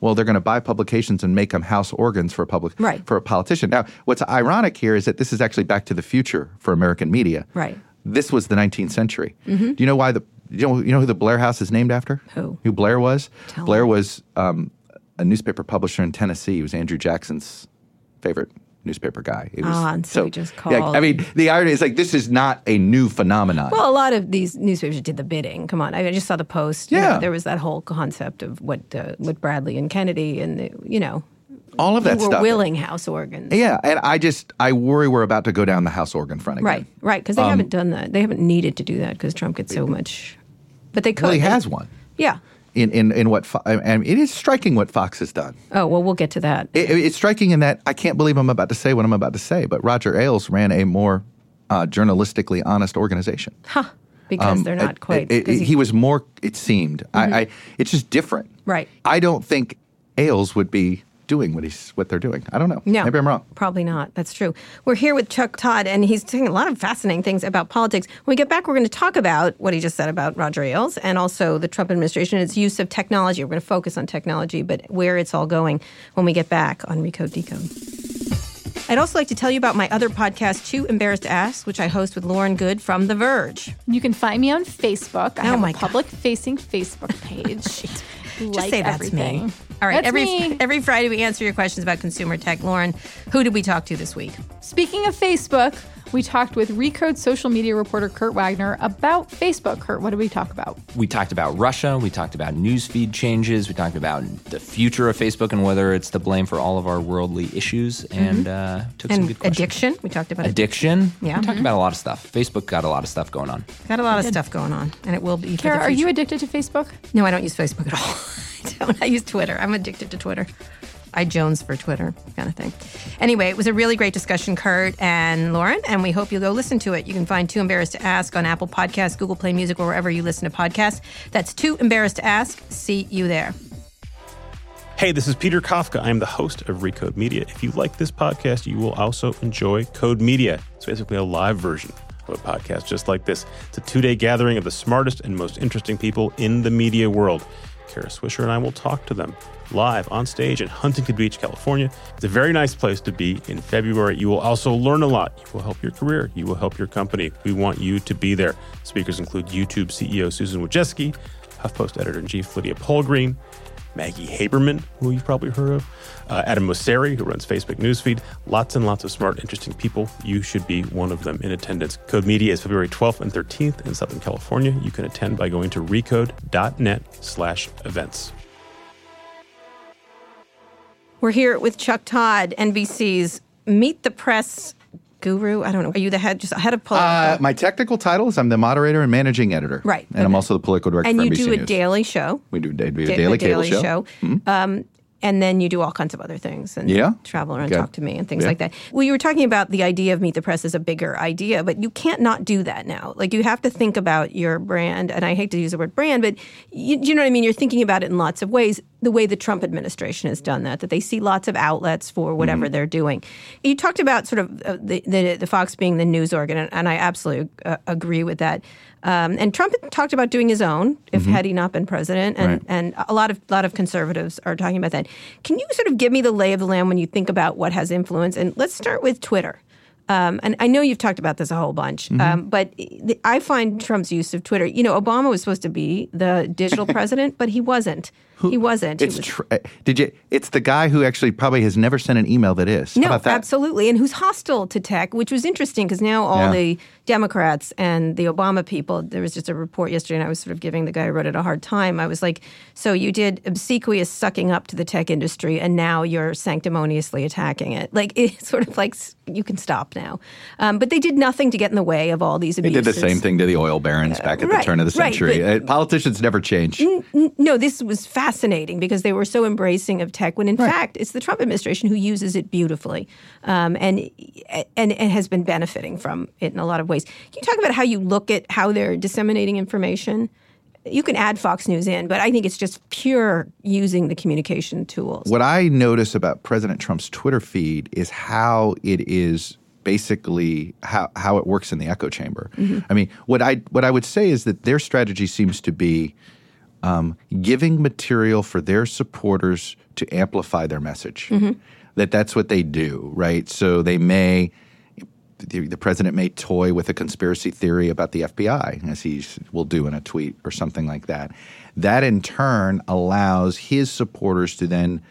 Well, they're going to buy publications and make them house organs for a public Right. for a politician. Now, what's ironic here is that this is actually back to the future for American media. Right. Mm-hmm. This was the 19th century. Do you know why the you know you know who the Blair House is named after? Who? Who Blair was? Tell Blair me. was um, a newspaper publisher in Tennessee. He was Andrew Jackson's favorite newspaper guy. It was, Ah, and so he just Yeah, I mean, the irony is like this is not a new phenomenon. well, a lot of these newspapers did the bidding. Come on, I just saw the post. You know, Yeah. there was that whole concept of what uh, what Bradlee and Kennedy and the, you know All of that were stuff. willing house organs. Yeah, and I just I worry we're about to go down the house organ front again. Right, right, because they Um, haven't done that. They haven't needed to do that because Trump gets so much. But they could. Well, he has one. Yeah. In in in what Fo- and it is striking what Fox has done. Oh well, we'll get to that. It, it's striking in that I can't believe I'm about to say what I'm about to say, but Roger Ailes ran a more uh, journalistically honest organization. Huh. Because they're not It- quite. it- it- he was more. It seemed. I, I. It's just different. Right. I don't think Ailes would be doing what he's what they're doing. I don't know. No, Maybe I'm wrong. Probably not. That's true. We're here with Chuck Todd, and he's saying a lot of fascinating things about politics. When we get back, we're going to talk about what he just said about Roger Ailes and also the Trump administration and its use of technology. We're going to focus on technology, but where it's all going when we get back on Recode Decode. I'd also like to tell you about my other podcast, Too Embarrassed to Ask, which I host with Lauren Goode from The Verge. You can find me on Facebook. I Oh have my a God. public-facing Facebook page. [laughs] Just like say that's everything. me. All right, That's every me. every Friday we answer your questions about consumer tech. Lauren, who did we talk to this week? Speaking of Facebook, we talked with Recode social media reporter Kurt Wagner about Facebook. Kurt, what did we talk about? We talked about Russia. We talked about newsfeed changes. We talked about the future of Facebook and whether it's to blame for all of our worldly issues. And uh, took some good questions. addiction. We talked about Addiction. Yeah. We talked about a lot of stuff. Facebook got a lot of stuff going on. Got a lot of stuff going on, and it will be. for Kara, are you addicted to Facebook? No, I don't use Facebook at all. [laughs] I don't. I use Twitter. I'm addicted to Twitter. I Jones for Twitter, kind of thing. Anyway, it was a really great discussion, Kurt and Lauren, and we hope you'll go listen to it. You can find Too Embarrassed to Ask on Apple Podcasts, Google Play Music, or wherever you listen to podcasts. That's Too Embarrassed to Ask. See you there. Hey, this is Peter Kafka. I'm the host of Recode Media. If you like this podcast, you will also enjoy Code Media. It's basically a live version of a podcast just like this. It's a two day gathering of the smartest and most interesting people in the media world. Kara Swisher and I will talk to them live on stage in Huntington Beach, California. It's a very nice place to be in February. You will also learn a lot. You will help your career. You will help your company. We want you to be there. Speakers include YouTube CEO Susan Wojcicki, HuffPost editor in chief Lydia Polgreen, Maggie Haberman, who you've probably heard of, uh, Adam Mosseri, who runs Facebook Newsfeed. Lots and lots of smart, interesting people. You should be one of them in attendance. Code Media is February 12th and 13th in Southern California. You can attend by going to recode.net slash events. We're here with Chuck Todd, NBC's Meet the Press guru. I don't know. Are you the head, just head of political? Uh, my technical title is I'm the moderator and managing editor. Right. And I'm also the political director and you NBC do a News. daily show. We do, we do a da- daily, a cable daily show. Mm-hmm. Um, and then you do all kinds of other things and Yeah. travel around, talk to me, and things Yeah. like that. Well, you were talking about the idea of Meet the Press as a bigger idea, but you can't not do that now. Like you have to think about your brand, and I hate to use the word brand, but you, you know what I mean. You're thinking about it in lots of ways. The way the Trump administration has done that, that they see lots of outlets for whatever Mm-hmm. they're doing. You talked about sort of uh, the, the the Fox being the news organ, and, and I absolutely uh, agree with that. Um, and Trump talked about doing his own if had he not been president, and Right. and a lot of lot of conservatives are talking about that. Can you sort of give me the lay of the land when you think about what has influence? And let's start with Twitter. Um, and I know you've talked about this a whole bunch, Mm-hmm. um, but the, I find Trump's use of Twitter. You know, Obama was supposed to be the digital [laughs] president, but he wasn't. He wasn't. He It's was- tr- uh, did you? It's the guy who actually probably has never sent an email that is. No, about that? absolutely, and who's hostile to tech, which was interesting because now all Yeah. the Democrats and the Obama people. There was just a report yesterday, and I was sort of giving the guy who wrote it a hard time. I was like, "So you did obsequious sucking up to the tech industry, and now you're sanctimoniously attacking it. Like [laughs] it's sort of like you can stop now." Um, but they did nothing to get in the way of all these They did the same thing to the oil barons back at right, the turn of the right, century. but- Uh, Politicians never change. No, this was fascinating because they were so embracing of tech. When in fact, it's the Trump administration who uses it beautifully, um, and, and and has been benefiting from it in a lot of ways. Can you talk about how you look at how they're disseminating information? You can add Fox News in, but I think it's just pure using the communication tools. What I notice about President Trump's Twitter feed is how it is basically how, how it works in the echo chamber. Mm-hmm. I mean, what I what I would say is that their strategy seems to be um, giving material for their supporters to amplify their message. Mm-hmm. That that's what they do, right? So they may the, the president may toy with a conspiracy theory about the FBI, as he will do in a tweet or something like that. That in turn allows his supporters to then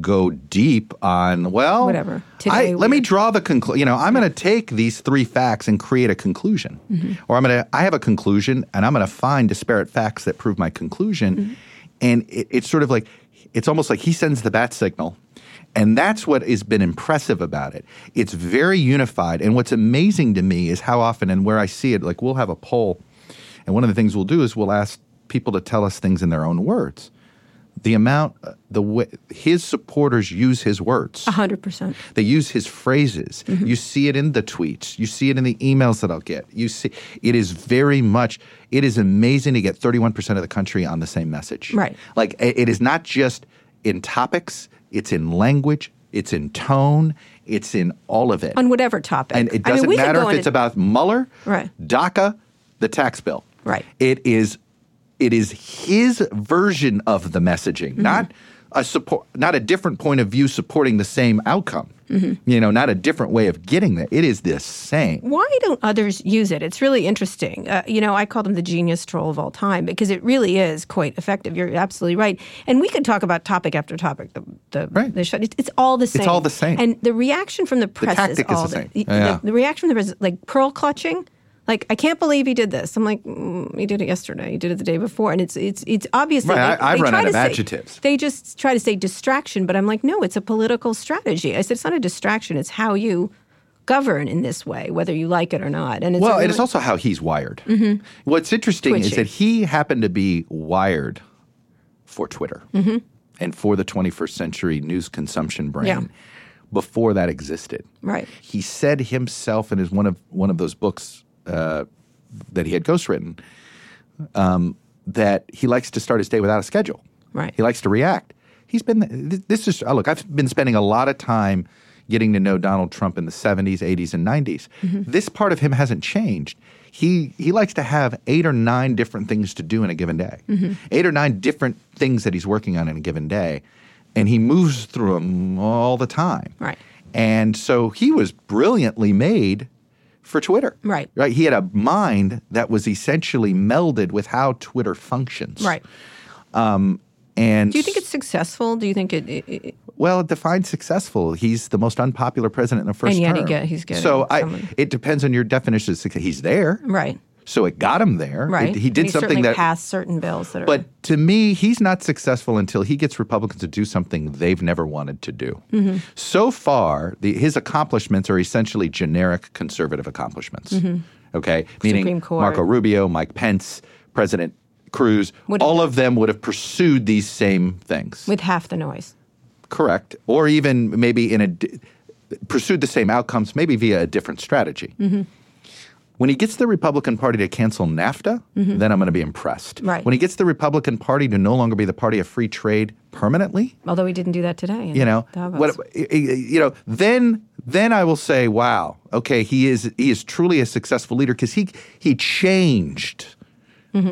go deep on well, Whatever. I, Today let me draw the conclusion. You know, I'm going to take these three facts and create a conclusion, Mm-hmm. or I'm going to I have a conclusion and I'm going to find disparate facts that prove my conclusion, Mm-hmm. and it, it's sort of like it's almost like he sends the bat signal. And that's what has been impressive about it. It's very unified. And what's amazing to me is how often and where I see it, like we'll have a poll, and one of the things we'll do is we'll ask people to tell us things in their own words. The amount, uh, the way his supporters use his words. A hundred percent. They use his phrases. Mm-hmm. You see it in the tweets. You see it in the emails that I'll get. You see it is very much. It is amazing to get 31% of the country on the same message. Right. Like it is not just in topics. It's in language. It's in tone. It's in all of it. On whatever topic. and it doesn't we could matter if it's about Mueller, Right. DACA, the tax bill. Right. It is. It is his version of the messaging, Mm-hmm. not a support, not a different point of view supporting the same outcome. Mm-hmm. You know, not a different way of getting there. It is the same. Why don't others use it? It's really interesting. Uh, you know, I call them the genius troll of all time because it really is quite effective. You're absolutely right. And we could talk about topic after topic. The the, Right. the show, it's, it's all the same. It's all the same. And the reaction from the press tactic is all the same. The, Yeah. the, the reaction from the press, like pearl clutching. Like I can't believe he did this. I'm like, mm, he did it yesterday. He did it the day before, and it's it's it's obviously. Right, they- I- I've they run try out of say- adjectives. They just try to say distraction, but I'm like, no, it's a political strategy. I said it's not a distraction. It's how you govern in this way, whether you like it or not. And it's Well, a and it's also how he's wired. What's interesting is that he happened to be wired for Twitter and for the 21st century news consumption brain Yeah. before that existed. Right. He said himself in his one of one of those books uh, that he had ghostwritten um, that he likes to start his day without a schedule. Right. He likes to react. He's been th- this is oh, look. I've been spending a lot of time getting to know Donald Trump in the 70s, 80s, and 90s. This part of him hasn't changed. He he likes to have eight or nine different things to do in a given day. Eight or nine different things that he's working on in a given day, and he moves through them all the time. Right. And so he was brilliantly made for Twitter. Right. Right. He had a mind that was essentially melded with how Twitter functions. right. Um, and Do you think it's successful? Do you think it? it, it well, it defines successful. He's the most unpopular president in the first And yet he get- he's getting so I, it depends on your definition of success. He's there, right. So it got him there. Right. It- he did something that. passed certain bills that are. But to me, he's not successful until he gets Republicans to do something they've never wanted to do. Mm-hmm. So far, the, his accomplishments are essentially generic conservative accomplishments. Okay, meaning Mm-hmm. Supreme Court. Marco Rubio, Mike Pence, President Cruz, Would- all of them would have pursued these same things. with half the noise. Correct. Or even maybe in a pursued the same outcomes, maybe via a different strategy. Mm-hmm. When he gets the Republican Party to cancel NAFTA, then I'm going to be impressed. Mm-hmm. Right. When he gets the Republican Party to no longer be the party of free trade permanently, Although he didn't do that today. you know, what, you know, then then I will say, wow, okay, he is he is truly a successful leader because he he changed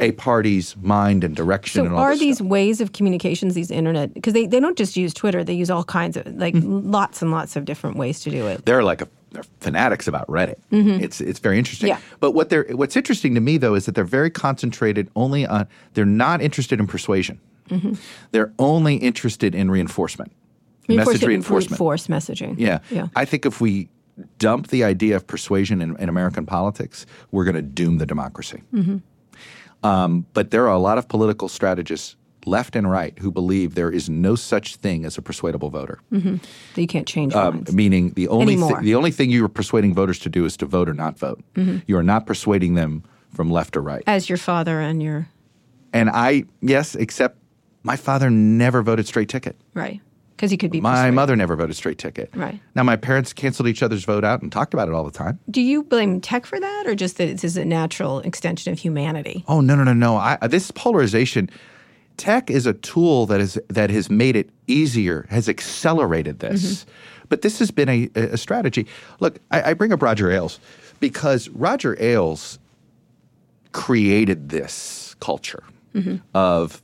a party's mind and direction. Mm-hmm. So and all are this these stuff. ways of communications, these internet, because they, they don't just use Twitter, they use all kinds of, like Mm-hmm. lots and lots of different ways to do it. they're like a, they're fanatics about Reddit. It's it's very interesting. Mm-hmm. Yeah. But what they're what's interesting to me though is that they're very concentrated only on they're not interested in persuasion. Mm-hmm. They're only interested in reinforcement, message Reinforcement, reinforcement. force messaging. Yeah. Yeah. I think if we dump the idea of persuasion in, in American politics, we're going to doom the democracy. Mm-hmm. Um, but there are a lot of political strategists, left and right, who believe there is no such thing as a persuadable voter. that you can't change minds. meaning the only the only thing you are persuading voters to do is to vote or not vote. Mm-hmm. You are not persuading them from left or right. As your father and your, And I yes, except my father never voted straight ticket. right. Because he could be My persuaded. mother never voted straight ticket. Right. Now my parents canceled each other's vote out and talked about it all the time. Do you blame tech for that or just that it's a natural extension of humanity? Oh no no no no! I, this polarization, tech is a tool that is that has made it easier, has accelerated this. Mm-hmm. But this has been a, a strategy. Look, I, I bring up Roger Ailes because Roger Ailes created this culture mm-hmm. of.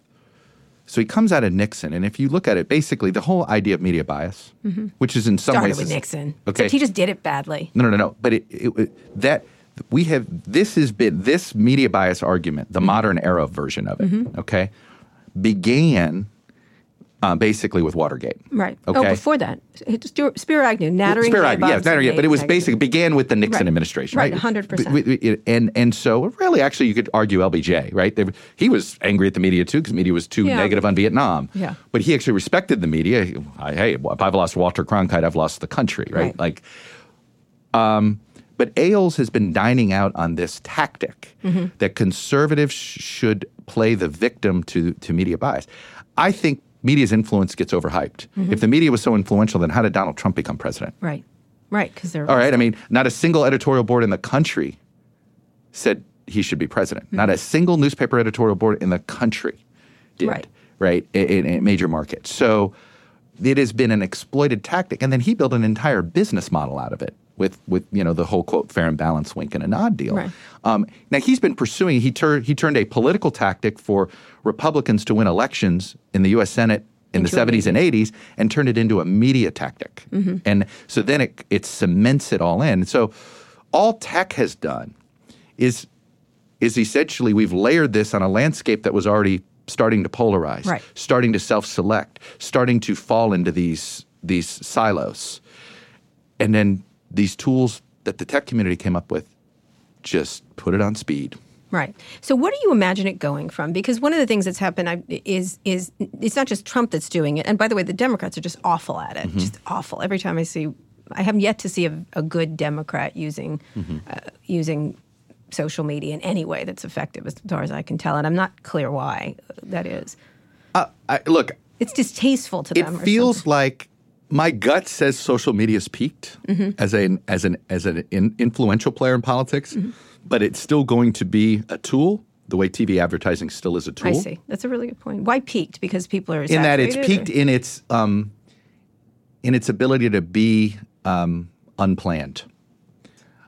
So he comes out of Nixon, and if you look at it, basically the whole idea of media bias, mm-hmm. which is in some Started ways with is- Nixon. Okay, Except he just did it badly. no, no, no, no. But it, it, it- that we have this has been this media bias argument, the modern era version of it. Okay, began uh, basically with Watergate. Right. Okay. Oh, before that, Spiro Agnew, nattering. Spiro Agnew, yeah, nabobs Nattering, and but it was basically began with the Nixon Right. administration, Right, right? 100%. We- we- And and so really, actually, you could argue LBJ, right? They, he was angry at the media too because media was too Yeah. negative on Vietnam. Yeah. But he actually respected the media. He- Hey, if I've lost Walter Cronkite, I've lost the country, right? Right. Like. But But Ailes has been dining out on this tactic mm-hmm. that conservatives sh- should play the victim to, to media bias. I think media's influence gets overhyped. Mm-hmm. If the media was so influential, then how did Donald Trump become president? Right. Right. Because they're All right. I mean, not a single editorial board in the country said he should be president. Mm-hmm. Not a single newspaper editorial board in the country did. Right. Right. In, in major markets. So it has been an exploited tactic. And then he built an entire business model out of it with, with you know, the whole quote, fair and balanced wink and a nod deal. Right. Um, now he's been pursuing, he, tur- he turned a political tactic for Republicans to win elections in the U.S. Senate in Into the 70s and 80s and turned it into a media tactic. And so then it, it cements it all in. So all tech has done is is essentially we've layered this on a landscape that was already starting to polarize, Right. starting to self-select, starting to fall into these these silos. And then these tools that the tech community came up with just put it on speed. Right. So, what do you imagine it going from? Because one of the things that's happened is is it's not just Trump that's doing it. And by the way, the Democrats are just awful at it. Just awful. Every time I see, I haven't yet to see a, a good Democrat using uh, using social media in any way that's effective, as far as I can tell. And I'm not clear why that is. Uh, I, look, It's distasteful to it them. or feels something. like my gut says social media's peaked Mm-hmm. as an as an as an in, influential player in politics, Mm-hmm. but it's still going to be a tool. The way TV advertising still is a tool. I see. That's a really good point. Why peaked? Because people are in that it's peaked or- in its um, in its ability to be um, unplanned.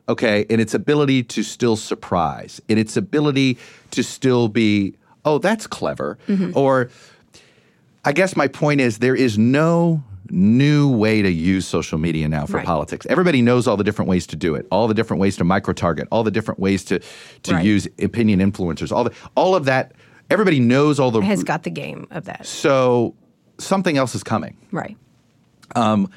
Okay, in its ability to still surprise, in its ability to still be, oh, that's clever, Mm-hmm. or I guess my point is there is no new way to use social media now for Right. politics. Everybody knows all the different ways to do it, all the different ways to micro target, all the different ways to to Right. use opinion influencers, all the all of that. Everybody knows all the has got the game of that. so something else is coming. Right. Um,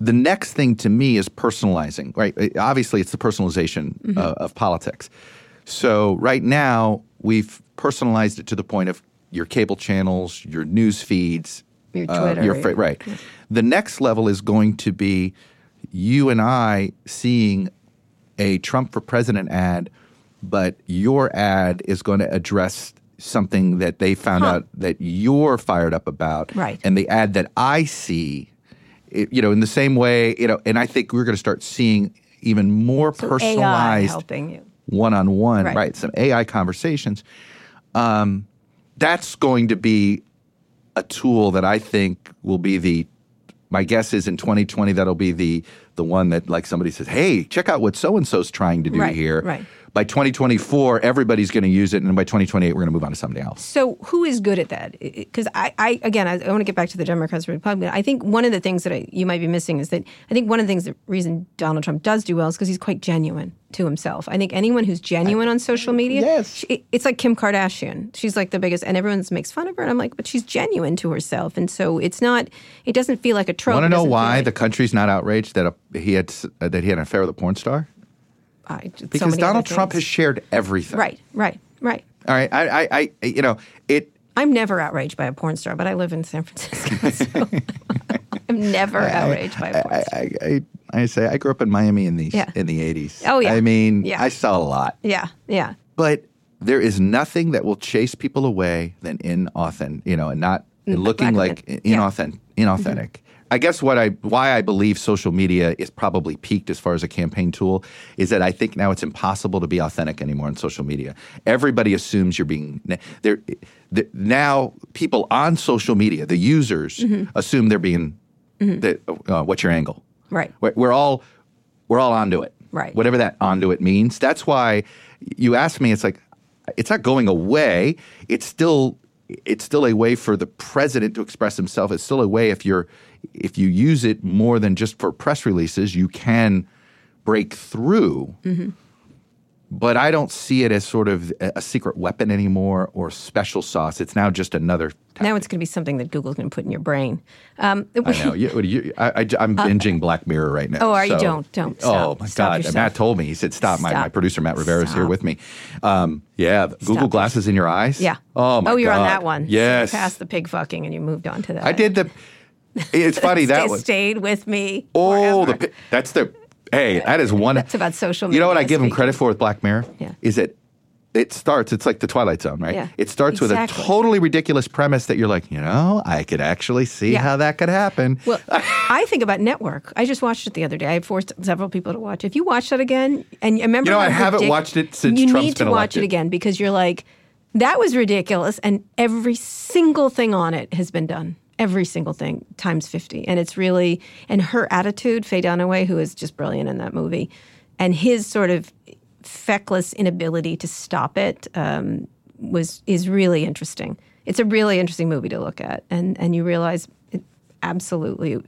the next thing to me is personalizing, right? Obviously, it's the personalization Mm-hmm. uh, of politics. So right now, we've personalized it to the point of your cable channels, your news feeds, Your uh, Twitter, your your- fa- right. The next level is going to be you and I seeing a Trump for president ad, but your ad is going to address something that they found out that you're fired up about. Right. And the ad that I see, it, you know, in the same way, you know, and I think we're going to start seeing even more So personalized helping you. one on one, Right. right? Some AI conversations. Um, that's going to be a tool that I think will be the. My guess is in 2020 that'll be the the one that like somebody says, "Hey, check out what so and so's trying to do Right, here." right. By 2024, everybody's going to use it, and by 2028, we're going to move on to something else. So who is good at that? Because I, I, again, I, I want to get back to the Democrats and Republicans. I think one of the things that I, you might be missing is that I think one of the things the reason Donald Trump does do well is because he's quite genuine to himself. I think anyone who's genuine on social media, Yes. she, it's like Kim Kardashian. She's like the biggest, and everyone makes fun of her. And I'm like, but she's genuine to herself, and so it's not. It doesn't feel like a trope. Want to It know why like- the country's not outraged that a, he had uh, that he had an affair with a porn star? I- Because many Donald Trump has shared everything. right, right, right. All right. I, I, I, you know, it. I'm never outraged by a porn star, but I live in San Francisco, [laughs] so [laughs] I'm never outraged by a porn I, star. I, I, I say I grew up in Miami in the Yeah. in the eighties. Oh, yeah. I mean, Yeah. I saw a lot, Yeah, yeah. but there is nothing that will chase people away than inauthentic, you know, and not mm, looking lack of like inauthentic. Inauthentic. I guess what I why I believe social media is probably peaked as far as a campaign tool is that I think now it's impossible to be authentic anymore on social media. Everybody assumes you're being there. The, now people on social media, the users, Mm-hmm. assume they're being. The, uh, what's your angle? Right. We're, we're all we're all onto it. Right. Whatever that onto it means. That's why you ask me. It's like it's not going away. It's still it's still a way for the president to express himself. It's still a way if you're if you use it more than just for press releases, you can break through. Mm-hmm. But I don't see it as sort of a secret weapon anymore or special sauce. It's now just another. Now it's going to be something that Google's going to put in your brain. Um, I know. [laughs] You, you, I, am binging Black Mirror right now. Uh, Oh, are you? Don't- don't. Oh my Stop God! yourself. Matt told me. He said, "Stop." My, my producer Matt Rivera is here with me. Um, yeah, the Google glasses in your eyes. yeah. Oh my Oh, you're on that one. So you Yes. passed the pig fucking and you moved on to that. I did the. It's [laughs] funny that one. stayed with me. Oh, the forever. that's the Hey, that is one. That's about social media. You know what I give speaking. credit for with Black Mirror? Yeah. Is that it starts, it's like the Twilight Zone, right? Yeah, It starts exactly. with a totally ridiculous premise that you're like, you know, I could actually see Yeah. how that could happen. Well, [laughs] I think about Network. I just watched it the other day. I forced several people to watch. it. If you watch that again, and remember, You know, I haven't ridic- watched it since you Trump's need to watch it again because you're like, that was ridiculous, and every single thing on it has been done. Every single thing times fifty, and it's really and her attitude, Faye Dunaway, who is just brilliant in that movie, and his sort of feckless inability to stop it um, was is really interesting. It's a really interesting movie to look at, and and you realize it absolutely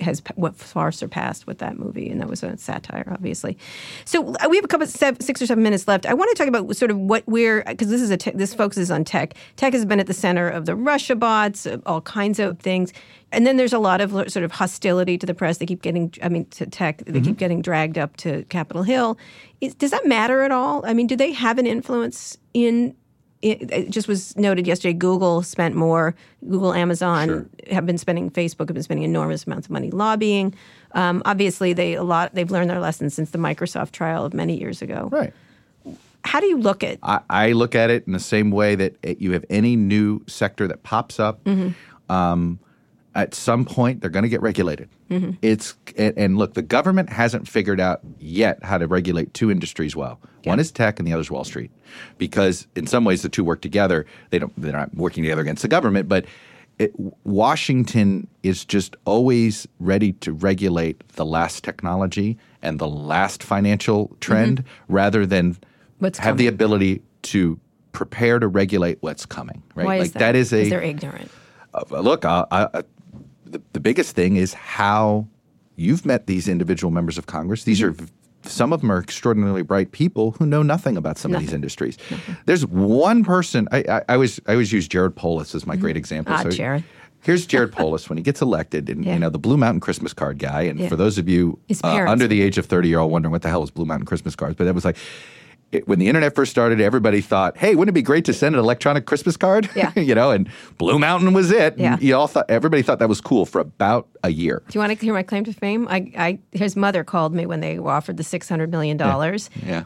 has what far surpassed with that movie, and that was a satire, obviously. So uh, we have a couple sev six or seven minutes left. I want to talk about sort of what we're because this is a te- this focuses on tech. Tech has been at the center of the Russia bots, all kinds of things, and then there's a lot of sort of hostility to the press. They keep getting, I mean, to tech. They keep getting dragged up to Capitol Hill. Is, does that matter at all? I mean, do they have an influence in? It, it just was noted yesterday. Google spent more. Google, Amazon have been spending. Facebook have been spending enormous amounts of money lobbying. Um, obviously, they a lot. They've learned their lessons since the Microsoft trial of many years ago. right. How do you look at? I, I look at it in the same way that it, you have any new sector that pops up. Um, at some point, they're going to get regulated. It's and, look, the government hasn't figured out yet how to regulate two industries well. One is tech, and the other is Wall Street, because in some ways the two work together. They don't. They're not working together against the government, but. It, Washington is just always ready to regulate the last technology and the last financial trend rather than What's have the ability to prepare to regulate what's coming. Right? Why like is that? that is a Because they're ignorant. uh, look. I, I, the, the biggest thing is how you've met these individual members of Congress. These Mm-hmm. are some of them are extraordinarily bright people who know nothing about some of these industries. There's one person. I, I, I always I always use Jared Polis as my great example. Ah, Jared. Here's Jared [laughs] Polis when he gets elected, and Yeah. you know the Blue Mountain Christmas card guy. And Yeah. for those of you uh, under the age of thirty, you're all wondering what the hell is Blue Mountain Christmas cards. But that was like it, when the internet first started, everybody thought, "Hey, wouldn't it be great to send an electronic Christmas card?" Yeah. [laughs] you know, and Blue Mountain was it. And Yeah. you all thought everybody thought that was cool for about a year. Do you want to hear my claim to fame? I, I his mother called me when they were offered the six hundred million dollars. Yeah.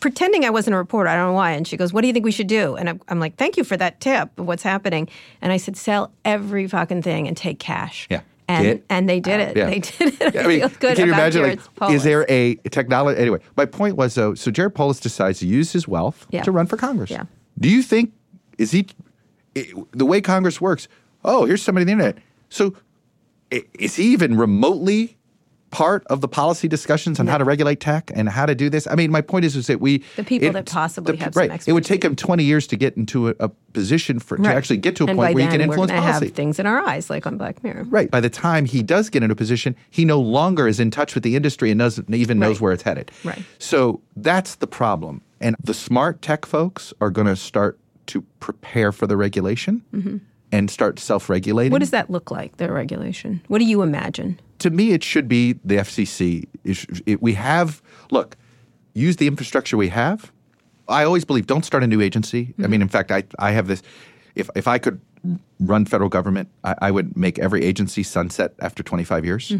pretending I wasn't a reporter. I don't know why. And she goes, "What do you think we should do?" And I'm, I'm like, "Thank you for that tip of what's happening." And I said, "Sell every fucking thing and take cash." Yeah. And and they did it. Yeah. They did it. [laughs] I, I mean, feel good can you about imagine? Like, is there a technology? Anyway, my point was though. So Jared Polis decides to use his wealth Yeah. to run for Congress. Yeah. Do you think is he i the way Congress works? Oh, here's somebody on the internet. So is he even remotely part of the policy discussions on how to regulate tech and how to do this? I mean, my point is, is that we The people it- that possibly the- have some right. It would take him 20 years to get into a, a position for to actually get to a and point where he then can we're influence policy. have things in our eyes, like on Black Mirror. Right. By the time he does get into a position, he no longer is in touch with the industry and doesn't even knows where it's headed. Right. So that's the problem. And the smart tech folks are going to start to prepare for the regulation mm-hmm. And start self-regulating. Mm-hmm. What does that look like? The regulation. What do you imagine? to me, it should be the FCC. It it- we have look, use the infrastructure we have. I always believe don't start a new agency. I mean, in fact, I I have this. If if I could run federal government, I, I would make every agency sunset after 25 years,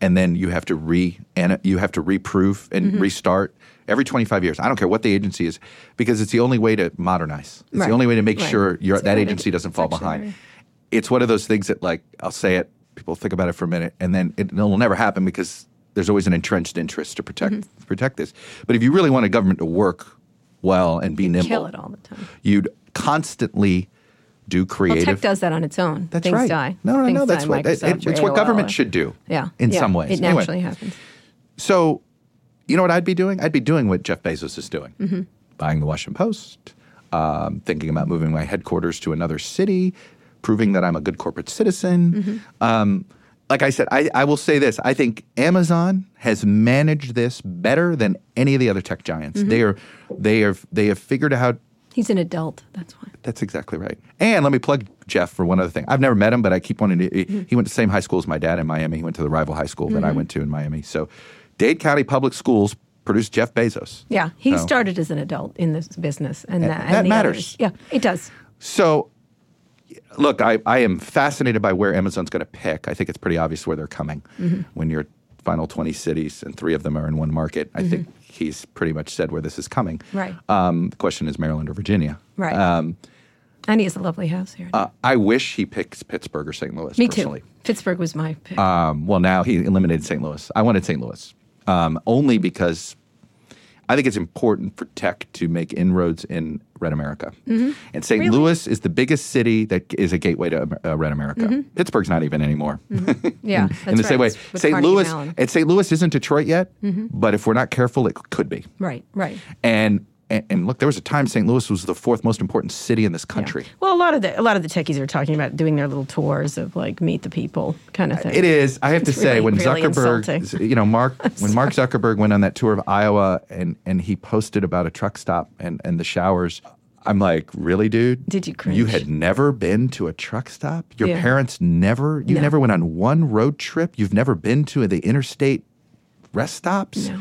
and then you have to re and you have to reprove and restart every 25 years. I don't care what the agency is, because it's the only way to modernize. It's Right. the only way to make Right. sure your, that agency doesn't fall behind very- it's one of those things that like I'll say it, people think about it for a minute, and then it, will never happen because there's always an entrenched interest to protect Mm-hmm. protect this. But if you really want a government to work well and be nimble, Kill it all the time. you'd constantly do creative. Well, tech does that on its own. that's Things right. die. No, no, Things no. That's die, what it, Microsoft it- or it's what government or- should do. Yeah. in Yeah. some ways. It Anyway, naturally happens. so, you know what I'd be doing? I'd be doing what Jeff Bezos is doing Mm-hmm. buying the Washington Post, um, thinking about moving my headquarters to another city, proving that I'm a good corporate citizen. Mm-hmm. Um, like I said, I, I will say this I think Amazon has managed this better than any of the other tech giants. Mm-hmm. They, are, they, are, they have figured out He's an adult. That's why. that's exactly right. And let me plug Jeff for one other thing. I've never met him, but I keep wanting to. He, he went to the same high school as my dad in Miami. He went to the rival high school that I went to in Miami. So, Dade County Public Schools produced Jeff Bezos. Yeah, he So- started as an adult in this business, and, that, that and the matters. others- Yeah, it does. So, look, I, I am fascinated by where Amazon's going to pick. I think it's pretty obvious where they're coming. When you're final 20 cities, and three of them are in one market. I think he's pretty much said where this is coming. Mm-hmm. Right. Um, the question is Maryland or Virginia. Right. Um, and he has a lovely house here. uh, I wish he picks Pittsburgh or St. Louis. Me personally. too. Pittsburgh was my pick. Um, well, now he eliminated St. Louis. I wanted St. Louis um, only because I think it's important for tech to make inroads in Red America. And St. Mm-hmm. Really? Louis is the biggest city that is a gateway to uh, Red America. Pittsburgh's not even anymore. Mm-hmm. [laughs] yeah, in that's the same way, St. Louis and St. Louis isn't Detroit yet, Mm-hmm. but if we're not careful, it could be. Right, right. And, and and look, there was a time St. Louis was the fourth most important city in this country. Well, a lot of the a lot of the techies are talking about doing their little tours of like meet the people kind of thing. It is. I have to It's say, really, when really Zuckerberg, insulting. you know, Mark, [laughs] when Mark Zuckerberg went on that tour of Iowa and and he posted about a truck stop and and the showers, I'm like, really, dude? Did you You had never been to a truck stop. Your Yeah. parents never. You No. never went on one road trip. You've never been to the interstate rest stops. No.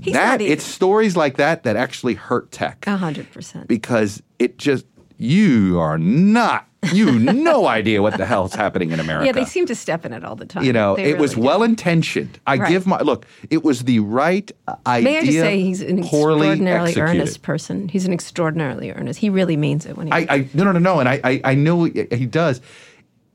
He's that even- it's stories like that that actually hurt tech A hundred percent. because it just you are not. You no [laughs] idea what the hell's happening in America Yeah, they seem to step in it all the time. you know, They it was really do. well intentioned. I Right. give my look. It was the right idea. May I just say he's an extraordinarily executed. earnest person. He's an extraordinarily earnest. He really means it when he. I, I no no no no, and I I, I know he he does.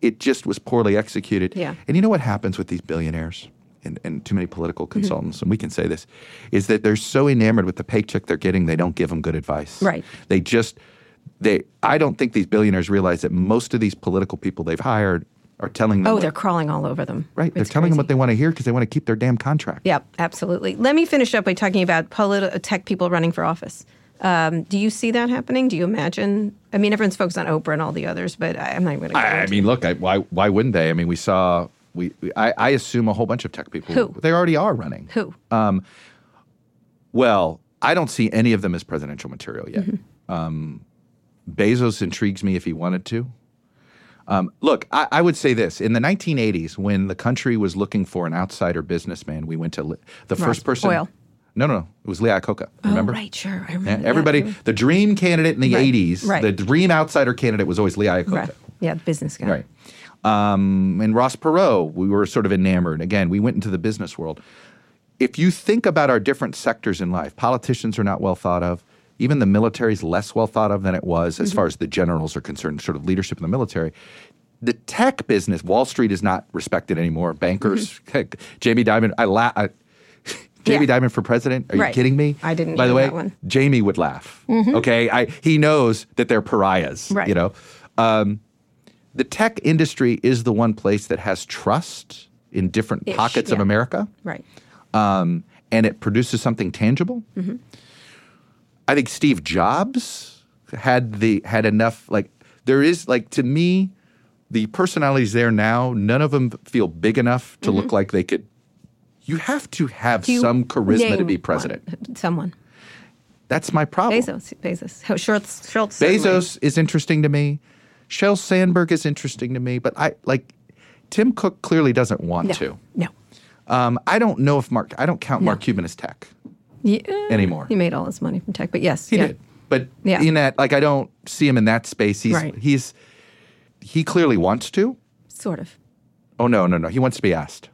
It just was poorly executed. Yeah. And you know what happens with these billionaires and, and too many political Mm-hmm. consultants, and we can say this, is that they're so enamored with the paycheck they're getting, they don't give them good advice. Right. They just they. I don't think these billionaires realize that most of these political people they've hired are telling them. oh, what- they're crawling all over them. right. They're It's telling them what they want to hear because they want to keep their damn contract. Yep, absolutely. Let me finish up by talking about politi- tech people running for office. Um, do you see that happening? Do you imagine? I mean, everyone's focused on Oprah and all the others, but I, I'm not even going to go I, I mean, look, I, why why wouldn't they? I mean, we saw we, we I, I assume a whole bunch of tech people. Who? They already are running. who. Well, I don't see any of them as presidential material yet. Mm-hmm. Um, Bezos intrigues me if he wanted to. Um, look, I, I would say this: in the 1980s, when the country was looking for an outsider businessman, we went to li- the first person. Oil. No, no, no. It was Lee Iacocca. Remember? Oh, right, sure. I remember. everybody, the dream candidate in the Right, 80s, right. the dream outsider candidate was always Lee Iacocca. Right. Yeah, business guy. Right. Um, and Ross Perot, we were sort of enamored. Again, we went into the business world. If you think about our different sectors in life, politicians are not well thought of. Even the military is less well thought of than it was as far as the generals are concerned, sort of leadership in the military. The tech business, Wall Street is not respected anymore. Bankers, [laughs] heck, Jamie Dimon, I laugh. Jamie Yeah. Dimon for president? Are you kidding me? I didn't By the way. Jamie would laugh. Okay, I, he knows that they're pariahs. Right. You know, um, the tech industry is the one place that has trust in different Ish, pockets of. America, Right. um, and it produces something tangible. Mm-hmm. I think Steve Jobs had the had enough. Like there is like to me, the personalities there now. None of them feel big enough to look like they could. You have to have Mm-hmm. You some charisma to be president. one? Someone. That's my problem. Bezos. Bezos. Schultz. Schultz. certainly. Bezos is interesting to me. Sheryl Sandberg is interesting to me, but I like Tim Cook clearly doesn't want No. to. No. Um, I don't know if Mark. I don't count Mark Cuban as tech Yeah, anymore. He made all his money from tech, but yes, He yeah. did, but Yeah. in that, like, I don't see him in that space. He's Right. he's he clearly wants to. Sort of. Oh no, no, no. He wants to be asked.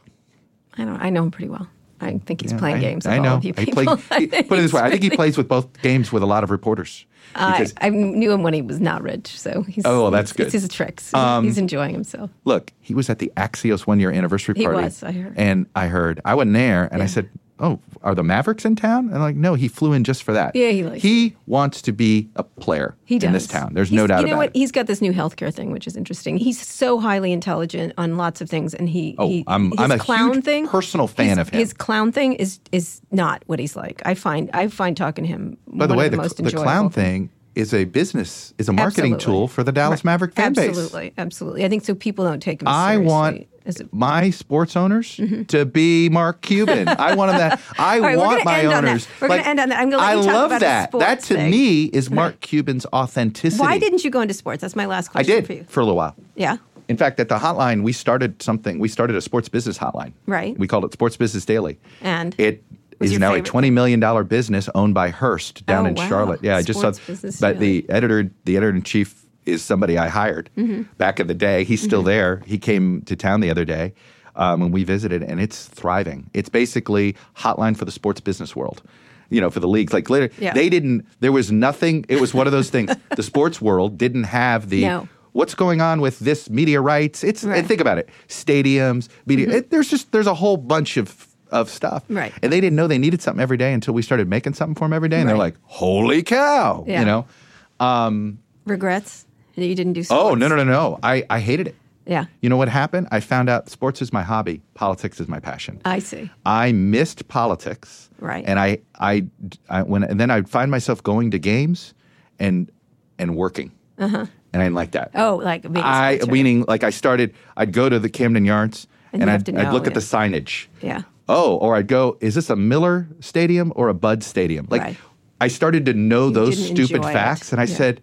I don't. I know him pretty well. I think he's Yeah, playing I, games. With I all know. of you I play, put it this way. I think he plays with both games with a lot of reporters. I, Because I knew him when he was not rich, so he's. Oh, well, that's good. It's his tricks. Um, he's enjoying himself. look, he was at the Axios one year anniversary party. He was, I heard. And I heard I wasn't there, and I said, "Oh, are the Mavericks in town?" And I'm like, "No, he flew in just for that." Yeah, he likes He wants to be a player He does. in this town. There's no He's- doubt You know about what? it. He's got this new healthcare thing, which is interesting. He's so highly intelligent on lots of things, and he. Oh, he, I'm- his I'm a clown huge thing, personal fan his- of him. His clown thing is is not what he's like. I find I find talking to him. By the way, of the, the, most the clown thing is a business, is a marketing Absolutely. tool for the Dallas Maverick fan base. Absolutely, absolutely. I think so. People don't take him. I seriously want a- my sports owners mm-hmm. to be Mark Cuban. [laughs] I want them that. I right, want my end on that. owners. We're gonna end on that. I'm gonna I talk love that. That to thing. me is Mark Cuban's authenticity. Why didn't you go into sports? That's my last I question did for you. for a little while. Yeah. In fact, at the hotline, we started something. We started a sports business hotline. Right. We called it Sports Business Daily. And? it is now a twenty million dollar business owned by Hearst down Oh, in wow. Charlotte. Yeah, I just saw. Business But Daily. the editor, the editor in chief, is somebody I hired Mm-hmm. back in the day. He's still there. He came to town the other day. um, when we visited, and it's thriving. It's basically hotline for the sports business world. You know, for the leagues, like later, Yeah. they didn't. There was nothing. It was one of those things. the sports world didn't have the No. what's going on with this media rights. It's Right. Mm-hmm. and think about it, stadiums, media. It, there's just there's a whole bunch of of stuff, Right. And they didn't know they needed something every day until we started making something for them every day, and they're like, "Holy cow!" Yeah. You know. Regrets that you didn't do. sports. Oh no no no no! I I hated it. Yeah, You know what happened? I found out sports is my hobby, politics is my passion. I see. I missed politics. Right. And I, I, I when and then I'd find myself going to games, and and working. Uh-huh. And I didn't like that. Oh, like being I meaning like I started. I'd go to the Camden Yards And and, I'd, to I'd know, look at the signage. Yeah. Oh, or I'd go. Is this a Miller Stadium or a Bud Stadium? Like Right. I started to know those stupid enjoy it. facts, and I Yeah. said,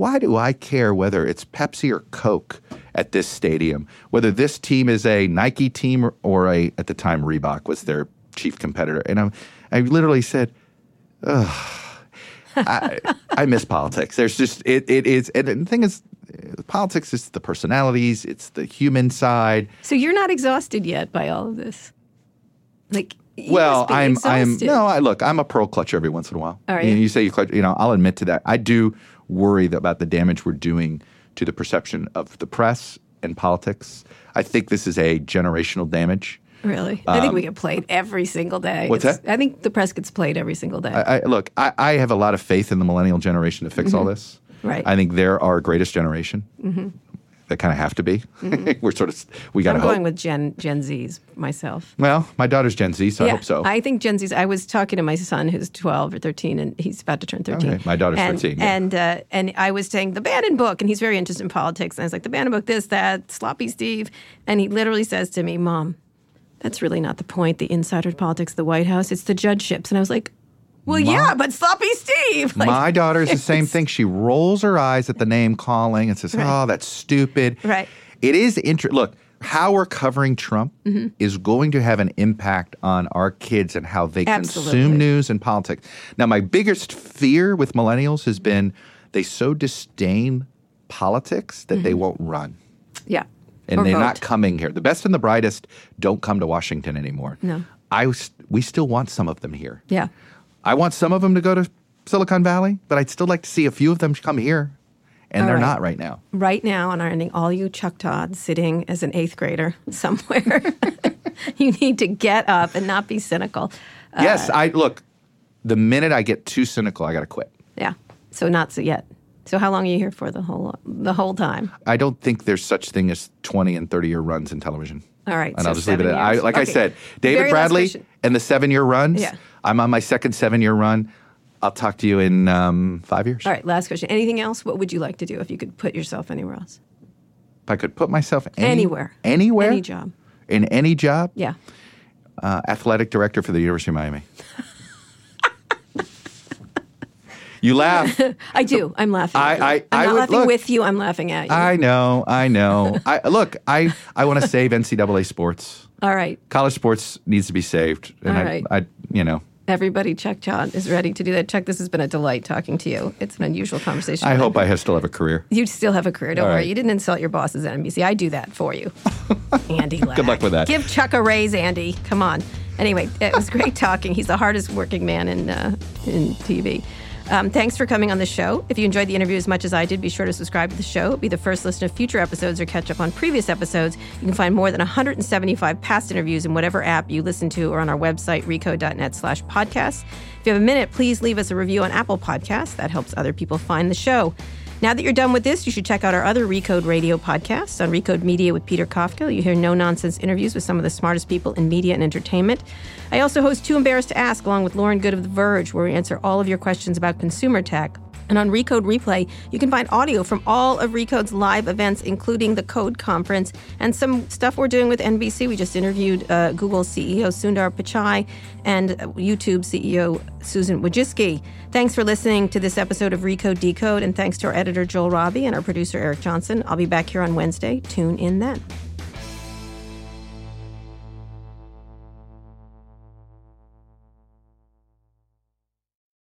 why do I care whether it's Pepsi or Coke at this stadium? Whether this team is a Nike team or, or a at the time Reebok was their chief competitor, and I, I literally said, Ugh, I, I miss politics. There's just it it is, and the thing is, politics is the personalities, it's the human side. So you're not exhausted yet by all of this. Like, you well, must be I'm I'm no, I look, I'm a pearl clutcher every once in a while. Are you, you? you say you clutch, you know, I'll admit to that. I do worry about the damage we're doing to the perception of the press and politics. I think this is a generational damage. Really? I think we get played every single day. Um, What's It's- that? I think the press gets played every single day. I, I look, I, I have a lot of faith in the millennial generation to fix all this. Mm-hmm. Right. I think they're our greatest generation. Mm-hmm. They kind of have to be. [laughs] we're sort of we got to I'm hope. going with Gen Gen Zs myself. well, my daughter's Gen Z, so I hope so. I think Gen Zs. I was talking to my son who's 12 or 13, and he's about to turn 13. Okay, my daughter's and, 13, yeah. And uh, and I was saying the Bannon book, and he's very interested in politics. And I was like, the Bannon book, this, that, sloppy Steve. And he literally says to me, Mom, that's really not the point. The insider politics, the White House, it's the judgeships. And I was like, well, yeah, but sloppy Steve. Like, My daughter is the [laughs] same thing. She rolls her eyes at the name calling and says, Right. "Oh, that's stupid." Right. It is interesting. Look, how we're covering Trump Mm-hmm. is going to have an impact on our kids and how they Absolutely. consume news and politics. Now, my biggest fear with millennials has been they so disdain politics that they won't run. yeah. And Mm-hmm. Or they're vote. not coming here. The best and the brightest don't come to Washington anymore. No. I we still want some of them here. Yeah. I want some of them to go to Silicon Valley, but I'd still like to see a few of them come here. And All they're right. not right now. right now on our ending, all you Chuck Todd sitting as an eighth grader [laughs] somewhere, [laughs] you need to get up and not be cynical. Uh, yes, I look, the minute I get too cynical, I got to quit. Yeah. So not so yet. So how long are you here for the whole the whole time? I don't think there's such thing as 20 and 30 year runs in television. All right, And so I'll just leave it at I. Like I said, David Very Bradley and the seven year runs. Yeah. I'm on my second seven year run. I'll talk to you in um, five years. All right, last question. Anything else? What would you like to do if you could put yourself anywhere else? If I could put myself any, Anywhere. anywhere, Any job. in any job, Yeah. uh, athletic director for the University of Miami. [laughs] you laugh. [laughs] I do. I'm laughing. I, I, I'm I would- laughing look. with you. I'm laughing at you. I know, I know. I look, I I want to save NCAA sports. All right. College sports needs to be saved, and All I. I, you know, Everybody, Chuck John is ready to do that. Chuck, this has been a delight talking to you. It's an unusual conversation. I hope I have still have a career. You still have a career. Don't All worry. right. You didn't insult your bosses at NBC. I do that for you. [laughs] Andy Lack. Good luck with that. Give Chuck a raise, Andy. Come on. Anyway, it was great talking. He's the hardest working man in, uh, in TV. Um, thanks for coming on the show. If you enjoyed the interview as much as I did, be sure to subscribe to the show. Be the first to listen to future episodes or catch up on previous episodes. You can find more than 175 past interviews in whatever app you listen to or on our website, recode.net slash podcast. If you have a minute, please leave us a review on Apple Podcasts. That helps other people find the show. Now that you're done with this, you should check out our other Recode Radio podcasts on Recode Media with Peter Kafka. You hear no nonsense interviews with some of the smartest people in media and entertainment. I also host Too Embarrassed to Ask along with Lauren Goode of The Verge, where we answer all of your questions about consumer tech. And on Recode Replay, you can find audio from all of Recode's live events, including the Code Conference and some stuff we're doing with NBC. We just interviewed uh, Google CEO Sundar Pichai and uh, YouTube CEO Susan Wojcicki. Thanks for listening to this episode of Recode Decode, and thanks to our editor Joel Robbie and our producer Eric Johnson. I'll be back here on Wednesday. Tune in then.